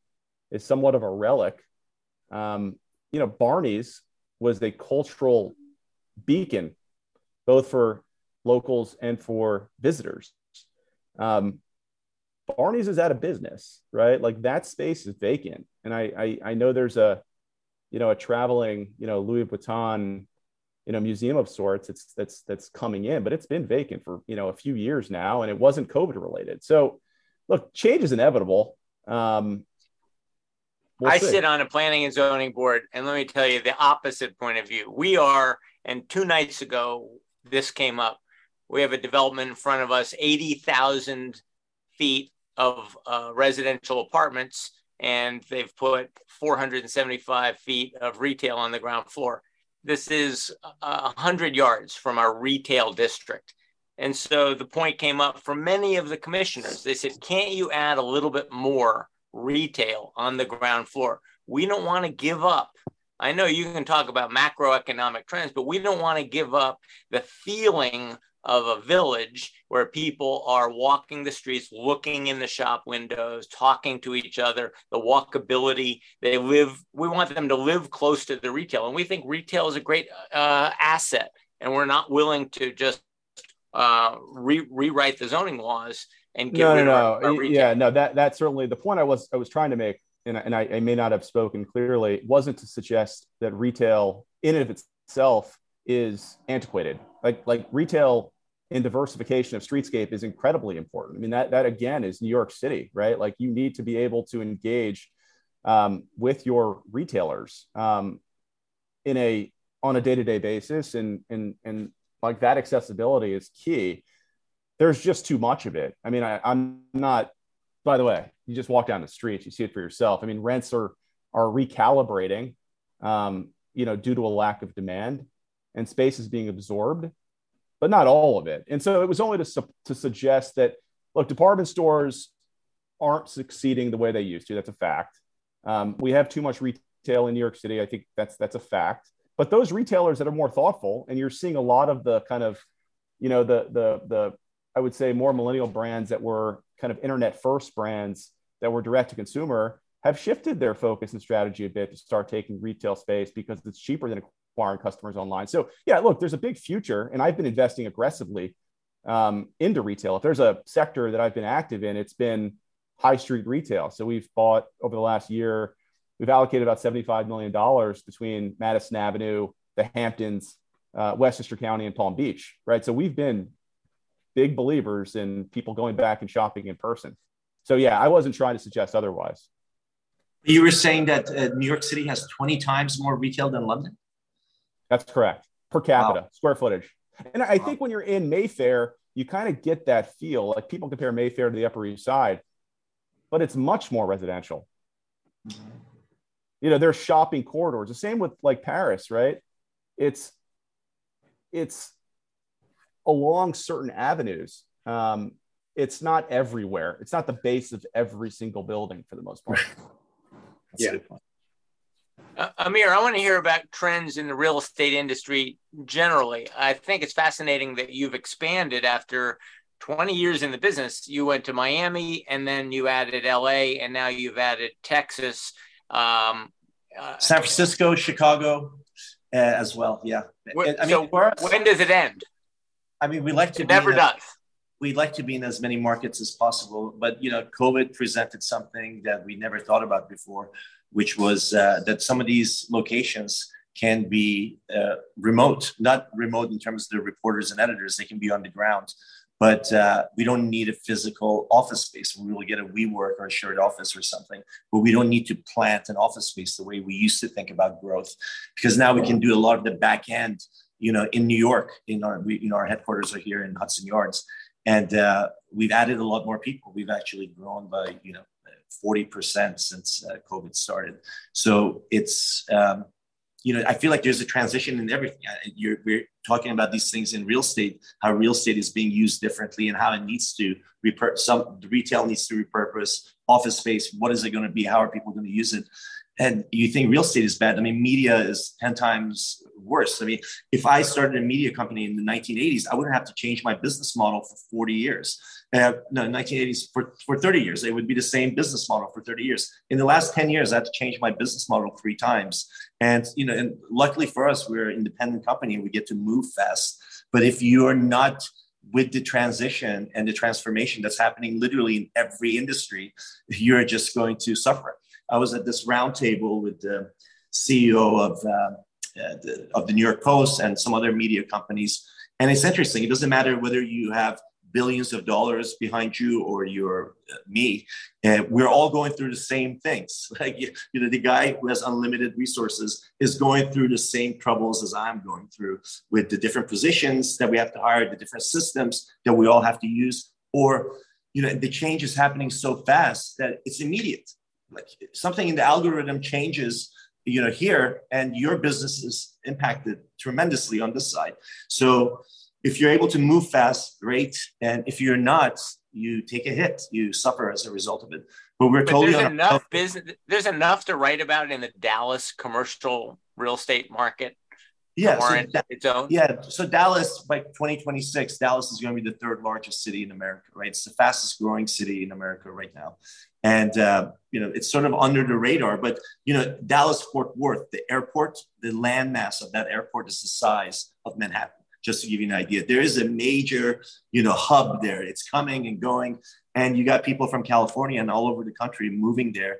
is somewhat of a relic. Um, you know, Barney's was a cultural beacon, both for locals and for visitors. Um, Barney's is out of business, right? Like that space is vacant. And I, I, I know there's a, you know, a traveling, you know, Louis Vuitton you know museum of sorts it's that's that's coming in but it's been vacant for you know a few years now and it wasn't covid related so look change is inevitable um we'll I see. sit on a planning and zoning board, and let me tell you the opposite point of view. We are, and two nights ago, this came up. We have a development in front of us, 80,000 feet of uh, residential apartments, and they've put 475 feet of retail on the ground floor. This is uh, 100 yards from our retail district. And so the point came up from many of the commissioners. They said, can't you add a little bit more retail on the ground floor? We don't want to give up. I know you can talk about macroeconomic trends, but we don't want to give up the feeling of a village where people are walking the streets, looking in the shop windows, talking to each other, the walkability. They live, we want them to live close to the retail. And we think retail is a great uh, asset. And we're not willing to just uh, re- rewrite the zoning laws and get no, rid no, no. yeah, no. That that's certainly the point I was I was trying to make, and, I- and I, I may not have spoken clearly. wasn't to suggest that retail in and of itself is antiquated. Like like retail in diversification of streetscape is incredibly important. I mean that that again is New York City, right? Like you need to be able to engage um, with your retailers um, in a on a day to day basis, and and and like that accessibility is key there's just too much of it. I mean, I, I'm not. By the way, you just walk down the streets, you see it for yourself. I mean, rents are are recalibrating, um, you know, due to a lack of demand, and space is being absorbed, but not all of it. And so it was only to to suggest that look, department stores aren't succeeding the way they used to. That's a fact. Um, we have too much retail in New York City. I think that's that's a fact. But those retailers that are more thoughtful, and you're seeing a lot of the kind of, you know, the the the I would say more millennial brands that were kind of internet first brands that were direct to consumer have shifted their focus and strategy a bit to start taking retail space because it's cheaper than acquiring customers online. So yeah, look, there's a big future, and I've been investing aggressively um, into retail. If there's a sector that I've been active in, it's been high street retail. So we've bought over the last year, we've allocated about $75 million between Madison Avenue, the Hamptons, uh, Westchester County, and Palm Beach, right? So we've been big believers in people going back and shopping in person. So yeah, I wasn't trying to suggest otherwise. You were saying that uh, New York City has 20 times more retail than London? That's correct. Per capita, Wow. square footage. And I Wow. think when you're in Mayfair, you kind of get that feel. Like people compare Mayfair to the Upper East Side, but it's much more residential. You know, there's shopping corridors. The same with like Paris, right? It's it's along certain avenues. Um, it's not everywhere. It's not the base of every single building for the most part. Yeah. A good point. Uh, Amir, I want to hear about trends in the real estate industry generally. I think it's fascinating that you've expanded after 20 years in the business. You went to Miami and then you added LA and now you've added Texas. Um, uh, San Francisco, Chicago uh, as well. Yeah. wh- I mean, so us, when does it end? I mean, we like to never in does. we'd like to be in as many markets as possible but you know covid presented something that we never thought about before which was uh, that some of these locations can be uh, remote not remote in terms of the reporters and editors they can be on the ground but uh, we don't need a physical office space we will get a WeWork or a shared office or something but we don't need to plant an office space the way we used to think about growth because now we can do a lot of the back end you know in new york in our we, you know our headquarters are here in hudson yards and uh, we've added a lot more people. We've actually grown by you know forty percent since uh, COVID started. So it's um, you know I feel like there's a transition in everything. You're, we're talking about these things in real estate, how real estate is being used differently, and how it needs to repur- some retail needs to repurpose office space. What is it going to be? How are people going to use it? And you think real estate is bad? I mean, media is ten times worse. I mean, if I started a media company in the 1980s, I wouldn't have to change my business model for 40 years. Uh, no, 1980s for, for 30 years. It would be the same business model for 30 years. In the last 10 years, I had to change my business model three times. And you know, and luckily for us, we're an independent company and we get to move fast. But if you're not with the transition and the transformation that's happening literally in every industry, you're just going to suffer. I was at this roundtable with the CEO of uh, uh, the, of the New York Post and some other media companies. And it's interesting. It doesn't matter whether you have billions of dollars behind you or you're uh, me and we're all going through the same things like you know the guy who has unlimited resources is going through the same troubles as i'm going through with the different positions that we have to hire the different systems that we all have to use or you know the change is happening so fast that it's immediate like something in the algorithm changes you know here and your business is impacted tremendously on this side. So if you're able to move fast great. And if you're not you take a hit. You suffer as a result of it. But we're but totally there's enough business there's enough to write about in the dallas commercial real estate market yeah so da- its own? yeah so dallas by 2026 dallas is going to be the third largest city in america right? It's the fastest growing city in america right now and uh, you know it's sort of under the radar but you know dallas fort worth the airport the landmass of that airport is the size of manhattan just to give you an idea. There is a major you know hub there. It's coming and going and you got people from california and all over the country moving there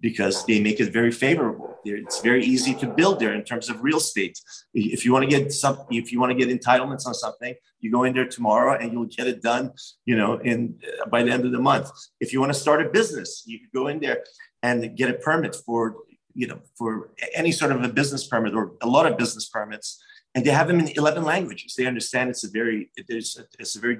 because they make it very favorable. It's very easy to build there in terms of real estate. If you want to get some, if you want to get entitlements on something, you go in there tomorrow and you'll get it done. You know, in uh, by the end of the month. If you want to start a business, you could go in there and get a permit for you know for any sort of a business permit or a lot of business permits and they have them in 11 languages. They understand it's a very, it's a, it's a very,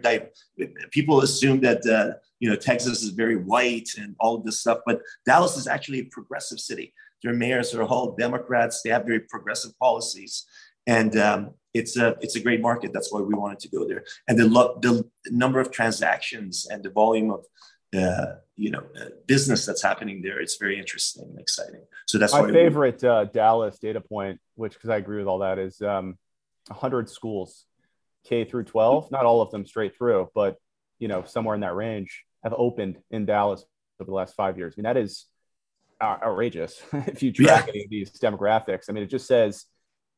people assume that, uh, you know, Texas is very white and all of this stuff, but Dallas is actually a progressive city. Their mayors are all Democrats. They have very progressive policies. And um, it's a it's a great market. That's why we wanted to go there. And the lo- the number of transactions and the volume of uh, you know uh, business that's happening there, it's very interesting and exciting. So that's my favorite uh, Dallas data point, which because I agree with all that, is um, 100 schools, K through 12, not all of them straight through, but you know, somewhere in that range have opened in Dallas over the last five years. I mean, that is outrageous if you track yeah. any of these demographics. I mean, it just says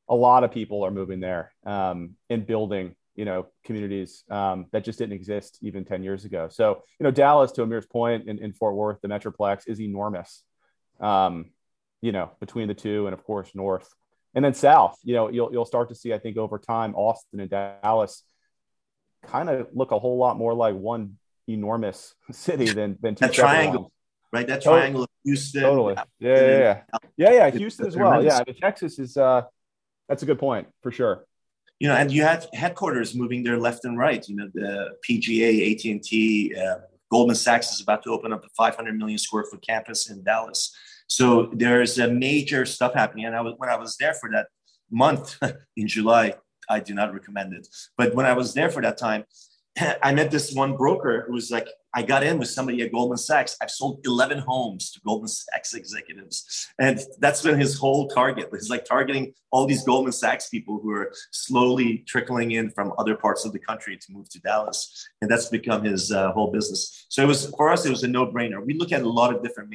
a lot of people are moving there um, and building, you know, communities um, that just didn't exist even 10 years ago. So, you know, Dallas, to Amir's point, in, in Fort Worth, the Metroplex is enormous, um, you know, between the two and, of course, North. And then south, you know, you'll you'll start to see, I think, over time, Austin and Dallas kind of look a whole lot more like one enormous city than than that triangle, ones. right? That triangle of Houston. Totally. Yeah, yeah, yeah, yeah, yeah. Houston as well. Yeah, I mean, Texas is. uh That's a good point for sure. You know, and you have headquarters moving there left and right. You know, the PGA, AT and T, uh, Goldman Sachs is about to open up a 500 million square foot campus in Dallas. So there's a major stuff happening. And I was when I was there for that month in July, I do not recommend it. But when I was there for that time, I met this one broker who was like, I got in with somebody at Goldman Sachs. I've sold 11 homes to Goldman Sachs executives. And that's been his whole target. He's like targeting all these Goldman Sachs people who are slowly trickling in from other parts of the country to move to Dallas. And that's become his uh, whole business. So it was, for us, it was a no brainer. We look at a lot of different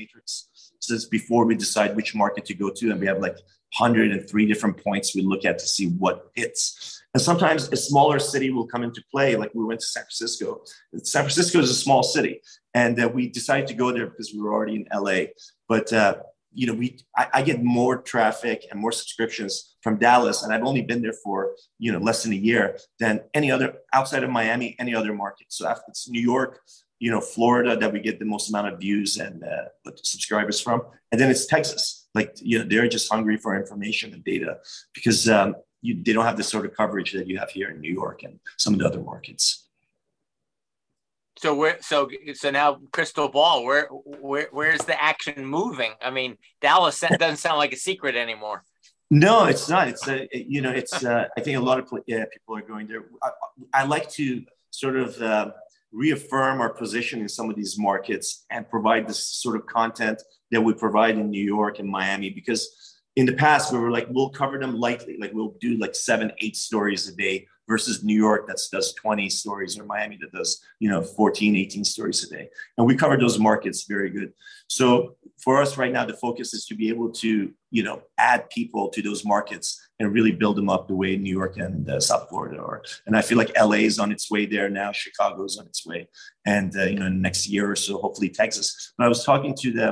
matrices before we decide which market to go to. And we have like 103 different points we look at to see what hits. And sometimes a smaller city will come into play. Like we went to San Francisco. San Francisco is a small city, and uh, we decided to go there because we were already in LA. But uh, you know, we I, I, get more traffic and more subscriptions from Dallas, and I've only been there for you know less than a year than any other outside of Miami, any other market. So after it's New York, you know, Florida that we get the most amount of views and uh, subscribers from, and then it's Texas. Like you know, they're just hungry for information and data because um, you, they don't have the sort of coverage that you have here in New York and some of the other markets. So where so so now crystal ball where where where's the action moving? I mean Dallas doesn't sound like a secret anymore. No, it's not. It's a you know it's uh, I think a lot of yeah, people are going there. I, I like to sort of uh, reaffirm our position in some of these markets and provide this sort of content that we provide in New York and Miami because in the past we were like we'll cover them lightly. Like we'll do like seven eight stories a day versus new york that does 20 stories or miami that does you know 14 18 stories a day. And we cover those markets very good. So for us right now the focus is to be able to you know add people to those markets and really build them up the way new york and uh, south florida are. And i feel like la is on its way there now. Chicago is on its way. And uh, you know next year or so hopefully texas. But i was talking to the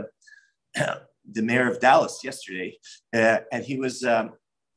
the mayor of Dallas yesterday, uh, and he was. Um,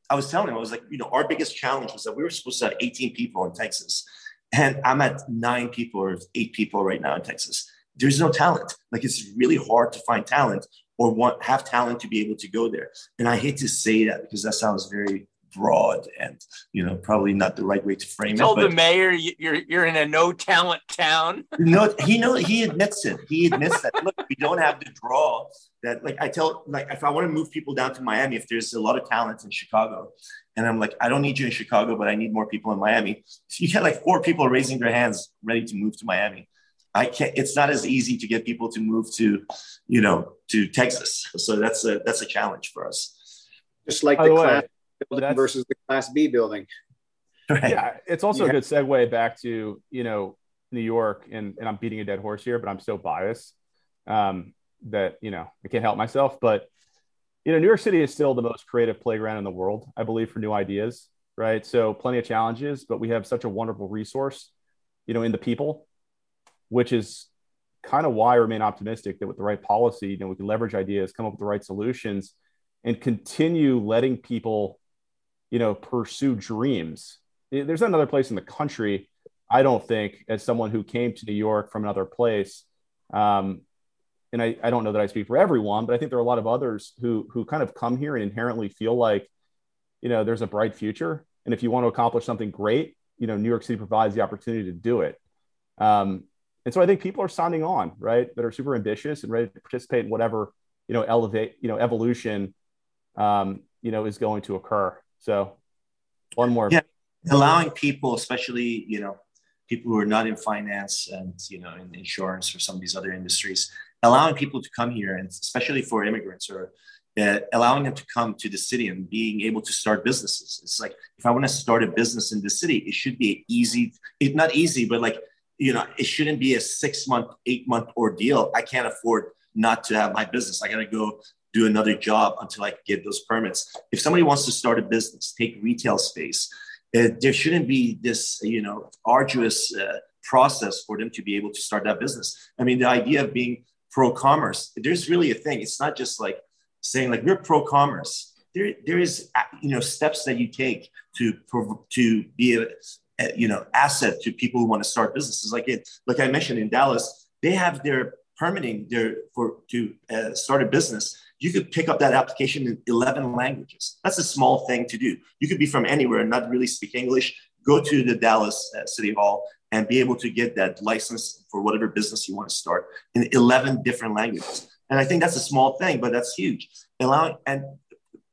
I was telling him, I was like, you know, our biggest challenge was that we were supposed to have 18 people in Texas, And I'm at nine people or eight people right now in Texas. There's no talent. Like it's really hard to find talent or want have talent to be able to go there. And I hate to say that because that sounds very broad and you know probably not the right way to frame Told it. Told the mayor you're you're in a no talent town. no, he know he admits it. He admits that. Look, we don't have the draw that. Like I tell, like if I want to move people down to Miami, if there's a lot of talent in Chicago, and I'm like, I don't need you in Chicago, but I need more people in Miami. So you get like four people raising their hands, ready to move to Miami. I can't. It's not as easy to get people to move to, you know, to Texas. So that's a that's a challenge for us. Just like the, the class building versus the Class B building. Right. Yeah, it's also yeah. a good segue back to you know New York, and and I'm beating a dead horse here, but I'm so biased um, that you know I can't help myself. But you know, New York City is still the most creative playground in the world, I believe, for new ideas. Right, so plenty of challenges, but we have such a wonderful resource, you know, in the people, which is kind of why I remain optimistic that with the right policy, you know, we can leverage ideas, come up with the right solutions, and continue letting people you know, pursue dreams. There's not another place in the country, I don't think, as someone who came to New York from another place. Um, and I, I don't know that I speak for everyone, but I think there are a lot of others who who kind of come here and inherently feel like, you know, there's a bright future. And if you want to accomplish something great, you know, New York City provides the opportunity to do it. Um, and so I think people are signing on, right, that are super ambitious and ready to participate in whatever, you know, elevate, you know, evolution, um, you know, is going to occur. So one more. Yeah, allowing people, especially you know people who are not in finance and you know in insurance or some of these other industries, allowing people to come here, and especially for immigrants or uh, allowing them to come to the city and being able to start businesses. It's like if I want to start a business in the city, it should be easy. It not easy, but like you know, it shouldn't be a six month, eight month ordeal. I can't afford not to have my business. I got to go do another job until I get those permits. If somebody wants to start a business, take retail space, uh, there shouldn't be this, you know, arduous uh, process for them to be able to start that business. I mean, the idea of being pro-commerce, there's really a thing. It's not just like saying like we're pro-commerce. There, there is, uh, you know, steps that you take to to be a, a you know asset to people who want to start businesses. Like it, like I mentioned in Dallas, they have their permitting there for to uh, start a business you could pick up that application in 11 languages. That's a small thing to do. You could be from anywhere and not really speak English, go to the Dallas uh, City Hall and be able to get that license for whatever business you want to start in 11 different languages. And I think that's a small thing, but that's huge. Allowing and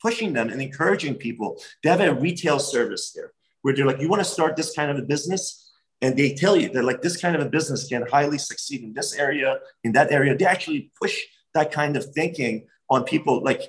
pushing them and encouraging people to have a retail service there where they're like, you want to start this kind of a business? And they tell you they're like, this kind of a business can highly succeed in this area, in that area. They actually push that kind of thinking on people like,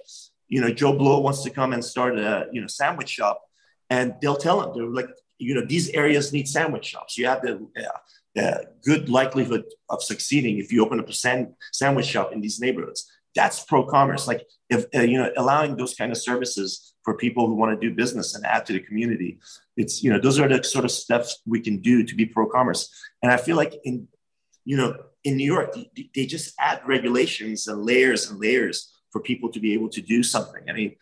you know, Joe Blow wants to come and start a, you know, sandwich shop and they'll tell him, they're like, you know, these areas need sandwich shops. You have the uh, uh, good likelihood of succeeding if you open up a sand, sandwich shop in these neighborhoods. That's pro-commerce. Like if, uh, you know, allowing those kind of services for people who want to do business and add to the community. It's, you know, those are the sort of steps we can do to be pro-commerce. And I feel like in, you know, in New York, they just add regulations and layers and layers for people to be able to do something. I mean,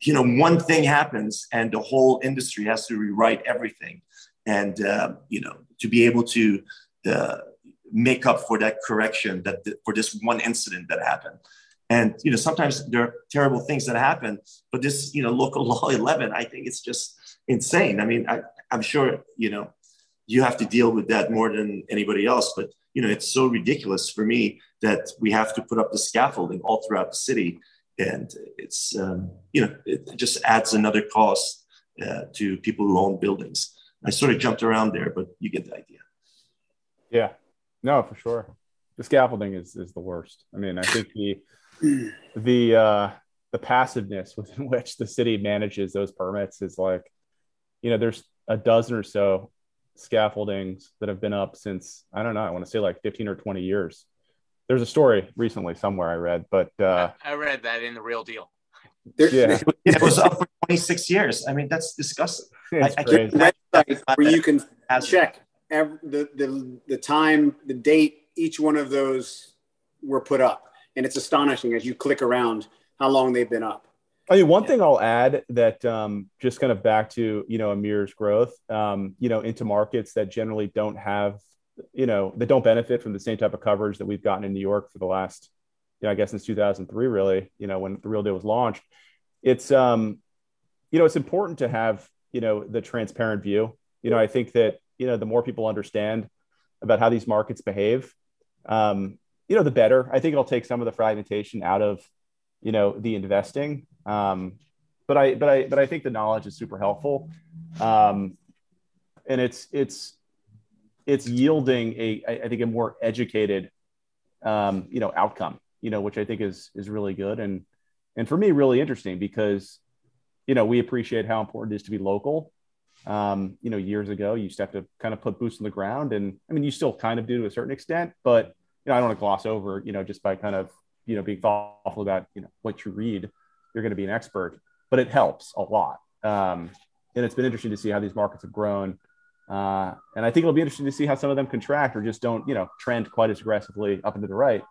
you know, one thing happens and the whole industry has to rewrite everything. And, uh, you know, to be able to uh, make up for that correction, that for this one incident that happened. And, you know, sometimes there are terrible things that happen, but this, you know, local law 11, I think it's just insane. I mean, I, I'm sure, you know, you have to deal with that more than anybody else, but you know, it's so ridiculous for me that we have to put up the scaffolding all throughout the city. And it's, um, you know, it just adds another cost uh, to people who own buildings. I sort of jumped around there, but you get the idea. Yeah, no, for sure. The scaffolding is, is the worst. I mean, I think the, the, uh, the passiveness within which the city manages those permits is like, you know, there's a dozen or so scaffoldings that have been up since I don't know. I want to say like 15 or 20 years. There's a story recently somewhere I read, but uh, I read that in the Real Deal. yeah. it was up for 26 years. I mean, that's disgusting. It's I, I can't website where you can check every, the, the the time, the date each one of those were put up, and it's astonishing as you click around how long they've been up. I mean, one thing I'll add that um, just kind of back to you know Amir's growth, um, you know, into markets that generally don't have, you know, that don't benefit from the same type of coverage that we've gotten in New York for the last, you know, I guess since 2003, really, you know, when the Real Deal was launched. It's, um, you know, it's important to have you know the transparent view. You know, I think that you know the more people understand about how these markets behave, um, you know, the better. I think it'll take some of the fragmentation out of you know the investing um, but I but I but I think the knowledge is super helpful, um, and it's it's it's yielding a I think a more educated um, you know outcome you know which I think is is really good and and for me really interesting because you know we appreciate how important it is to be local. Um, you know, years ago, you to have to kind of put boots on the ground, and I mean, you still kind of do to a certain extent, but you know, I don't want to gloss over, you know, just by kind of you know being thoughtful about you know what you read you're going to be an expert, but it helps a lot. Um, and it's been interesting to see how these markets have grown. Uh, and I think it'll be interesting to see how some of them contract or just don't, you know, trend quite as aggressively up into the right.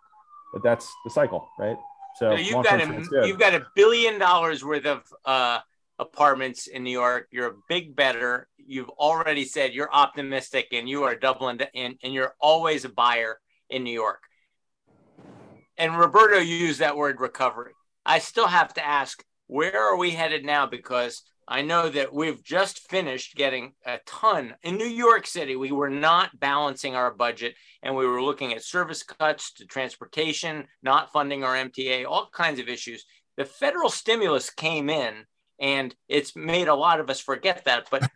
But that's the cycle, right? So, so you've got a you've got a billion dollars worth of uh, apartments in New York. You're a big better. You've already said you're optimistic and you are doubling and, and you're always a buyer in New York. And Roberto used that word recovery. I still have to ask, where are we headed now? Because I know that we've just finished getting a ton in New York City. We were not balancing our budget and we were looking at service cuts to transportation, not funding our MTA, all kinds of issues. The federal stimulus came in and it's made a lot of us forget that. But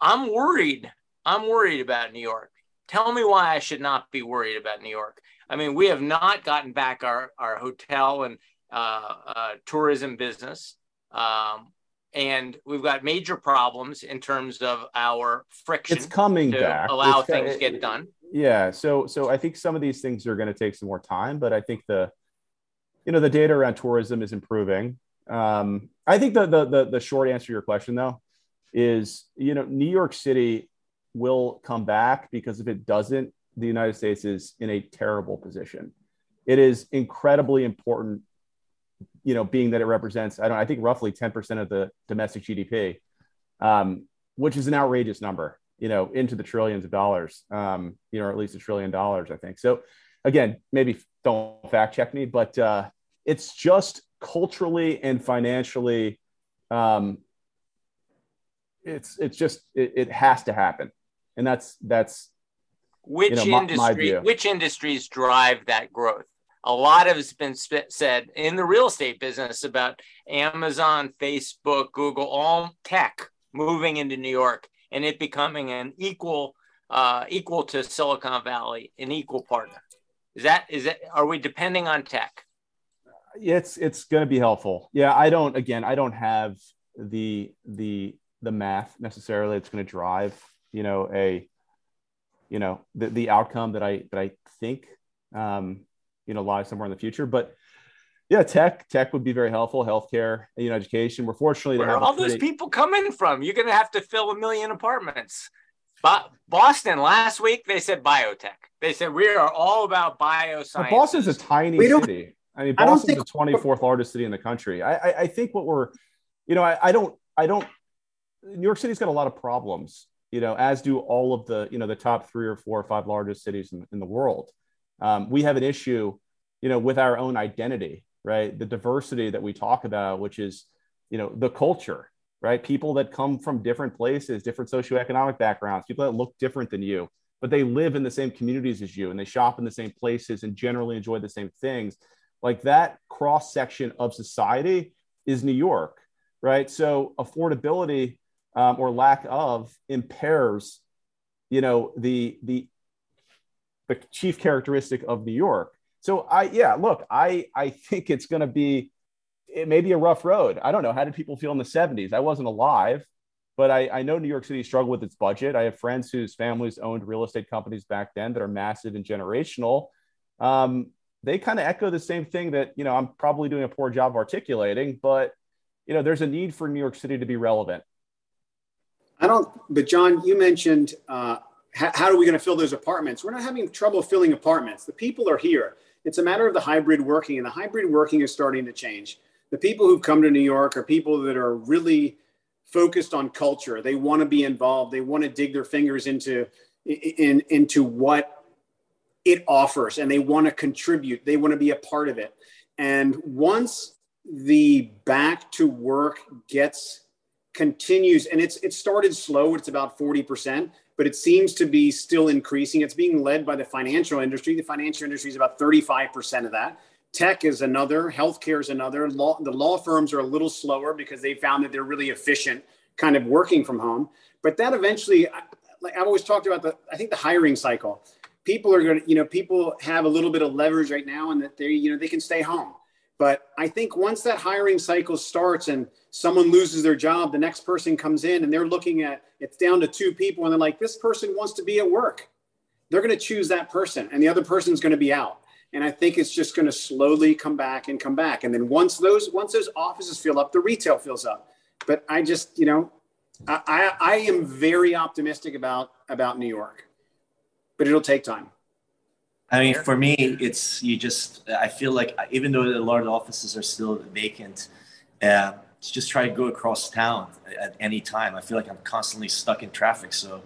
I'm worried. I'm worried about New York. Tell me why I should not be worried about New York. I mean, we have not gotten back our, our hotel and uh, uh, tourism business. Um, and we've got major problems in terms of our friction. It's coming to back. Allow it's, things it, get done. Yeah. So so I think some of these things are going to take some more time, but I think the you know the data around tourism is improving. Um, I think the, the the the short answer to your question though is you know New York City will come back because if it doesn't, the United States is in a terrible position. It is incredibly important you know, being that it represents, I don't, I think roughly 10% of the domestic GDP, um, which is an outrageous number, you know, into the trillions of dollars, um, you know, or at least a trillion dollars, I think. So again, maybe don't fact check me, but uh, it's just culturally and financially, um, it's, it's just, it, it has to happen. And that's, that's, which you know, industry, my, my which industries drive that growth? a lot of it's been said in the real estate business about Amazon, Facebook, Google, all tech moving into New York and it becoming an equal uh, equal to Silicon Valley, an equal partner. Is that is it? Are we depending on tech? It's it's going to be helpful. Yeah, I don't. Again, I don't have the the the math necessarily. It's going to drive you know a you know the the outcome that I that I think um, you know live somewhere in the future. But yeah, tech tech would be very helpful. Healthcare, you know, education. We're fortunately where are all pretty... those people coming from? You're going to have to fill a million apartments. But Boston last week they said biotech. They said we are all about bioscience. Boston's a tiny city. I mean, Boston's I the 24th largest city in the country. I, I, I think what we're, you know, I, I don't, I don't. New York City's got a lot of problems, you know, as do all of the, you know, the top three or four or five largest cities in, in the world um, we have an issue, you know, with our own identity, right? The diversity that we talk about, which is, you know, the culture, right? People that come from different places, different socioeconomic backgrounds, people that look different than you, but they live in the same communities as you and they shop in the same places and generally enjoy the same things. Like that cross section of society is New York, right? So affordability um, or lack of impairs, you know, the the the chief characteristic of New York. So I yeah, look, I I think it's going to be it may be a rough road. I don't know. How did people feel in the 70s? I wasn't alive, but I, I know New York City struggled with its budget. I have friends whose families owned real estate companies back then that are massive and generational. Um, they kind of echo the same thing that you know I'm probably doing a poor job articulating, but you know there's a need for New York City to be relevant. I don't. But John, you mentioned uh, how, how are we going to fill those apartments? We're not having trouble filling apartments. The people are here. It's a matter of the hybrid working, and the hybrid working is starting to change. the people who've come to New York are people that are really focused on culture. They want to be involved. They want to dig their fingers into in, into what it offers, and they want to contribute. They want to be a part of it. And once the back to work gets continues, and it's it started slow. It's about forty percent, but it seems to be still increasing. It's being led by the financial industry. The financial industry is about thirty five percent of that Tech is another, healthcare is another. Law, the law firms are a little slower because they found that they're really efficient kind of working from home. But that eventually, like I've always talked about the, I think the hiring cycle. People are going to, you know, people have a little bit of leverage right now and that they, you know, they can stay home. But I think once that hiring cycle starts and someone loses their job, the next person comes in and they're looking at it's down to two people and they're like, this person wants to be at work. They're going to choose that person and the other person's going to be out and I think it's just going to slowly come back and come back. And then once those once those offices fill up, the retail fills up. But I just you know, I I, I am very optimistic about about New York, but it'll take time. I mean, for me, it's you just. I feel like even though a lot of offices are still vacant, uh, just try to go across town at any time. I feel like I'm constantly stuck in traffic, so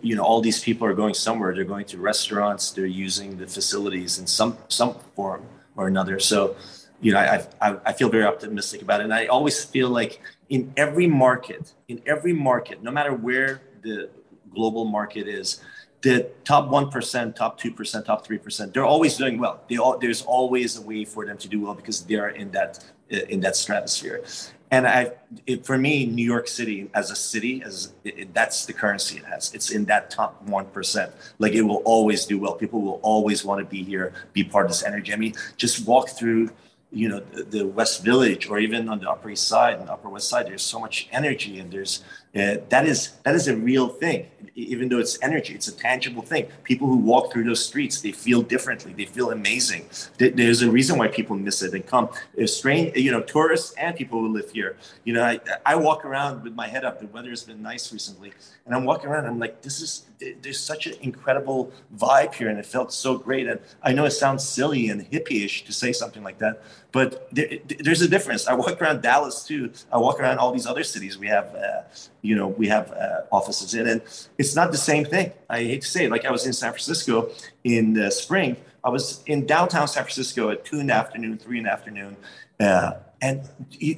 you know all these people are going somewhere they're going to restaurants they're using the facilities in some some form or another so you know I, I, I feel very optimistic about it and i always feel like in every market in every market no matter where the global market is the top 1% top 2% top 3% they're always doing well all, there's always a way for them to do well because they are in that in that stratosphere and I, it, for me, New York City as a city, as it, that's the currency it has. It's in that top one percent. Like it will always do well. People will always want to be here, be part of this energy. I mean, just walk through, you know, the, the West Village or even on the Upper East Side and Upper West Side. There's so much energy, and there's uh, that is that is a real thing even though it's energy, it's a tangible thing. People who walk through those streets, they feel differently. They feel amazing. There's a reason why people miss it and come. If strange, you know, tourists and people who live here. You know, I, I walk around with my head up. The weather has been nice recently, and I'm walking around. I'm like, this is there's such an incredible vibe here, and it felt so great. And I know it sounds silly and hippie-ish to say something like that, but there, there's a difference. I walk around Dallas too. I walk around all these other cities. We have, uh, you know, we have uh, offices in, and it's not the same thing. I hate to say it. Like I was in San Francisco in the spring. I was in downtown San Francisco at two in the afternoon, three in the afternoon, uh, and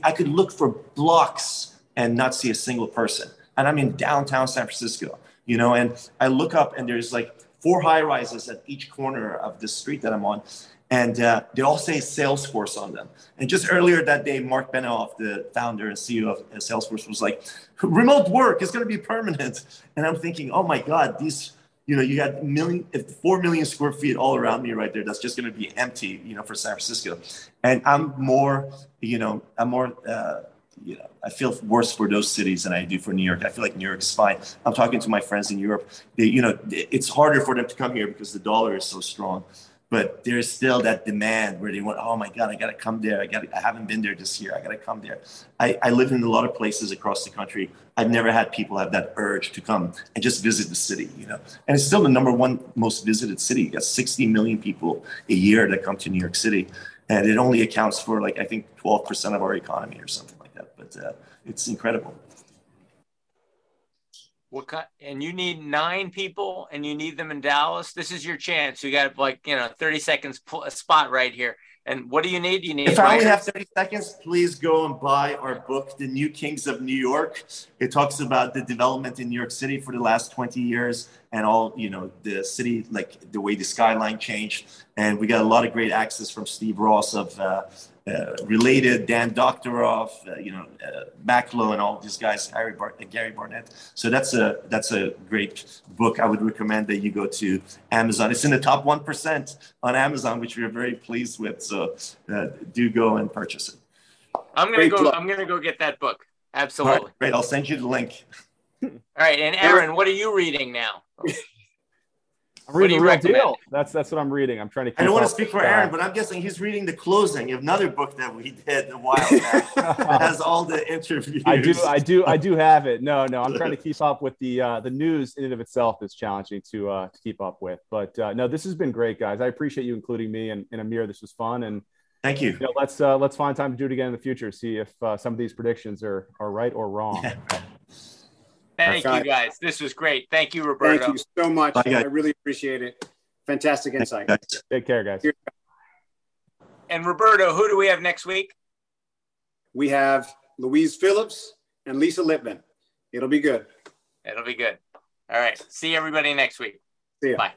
I could look for blocks and not see a single person. And I'm in downtown San Francisco, you know, and I look up and there's like four high rises at each corner of the street that I'm on and uh, they all say Salesforce on them. And just earlier that day, Mark Benioff, the founder and CEO of Salesforce, was like, "Remote work is going to be permanent." And I'm thinking, "Oh my God, these." You know, you got million, four million square feet all around me right there. That's just going to be empty, you know, for San Francisco. And I'm more, you know, I'm more, uh, you know, I feel worse for those cities than I do for New York. I feel like New York is fine. I'm talking to my friends in Europe. They, you know, it's harder for them to come here because the dollar is so strong but there's still that demand where they want, oh my God, I got to come there. I got I haven't been there this year. I got to come there. I, I live in a lot of places across the country. I've never had people have that urge to come and just visit the city, you know, and it's still the number one most visited city. You got 60 million people a year that come to New York City. And it only accounts for like, I think 12% of our economy or something like that. But uh, it's incredible. What kind? And you need nine people, and you need them in Dallas. This is your chance. You got like you know thirty seconds a spot right here. And what do you need? You need. If I only have thirty seconds, please go and buy our book, "The New Kings of New York." It talks about the development in New York City for the last twenty years, and all you know the city, like the way the skyline changed. And we got a lot of great access from Steve Ross of uh, related, Dan Doctoroff, uh, you know, uh, Macklowe and all these guys, Harry Bar- uh, Gary Barnett. So that's a that's a great book. I would recommend that you go to Amazon. It's in the top one percent on Amazon, which we are very pleased with. So uh, do go and purchase it. I'm gonna great go. Luck. I'm gonna go get that book. Absolutely. Right, great. I'll send you the link. All right, and Aaron, what are you reading now? I'm reading real deal. That's that's what I'm reading. I'm trying to. I don't want to speak for Aaron, but I'm guessing he's reading the closing of another book that we did a while back. that has all the interviews. I do, I do, I do have it. No, no, I'm trying to keep up with the uh, the news in and of itself is challenging to uh, to keep up with. But uh, no, this has been great, guys. I appreciate you including me and, and Amir. This was fun, and Thank you. you know, let's uh, let's find time to do it again in the future. See if uh, some of these predictions are are right or wrong. Thank Okay. you guys. This was great. Thank you, Roberto. Thank you so much. Bye. I really appreciate it. Fantastic insight. Take care, guys. And Roberto, who do we have next week? We have Louise Phillips and Lisa Lippman. It'll be good. It'll be good. All right. See everybody next week. See ya. Bye.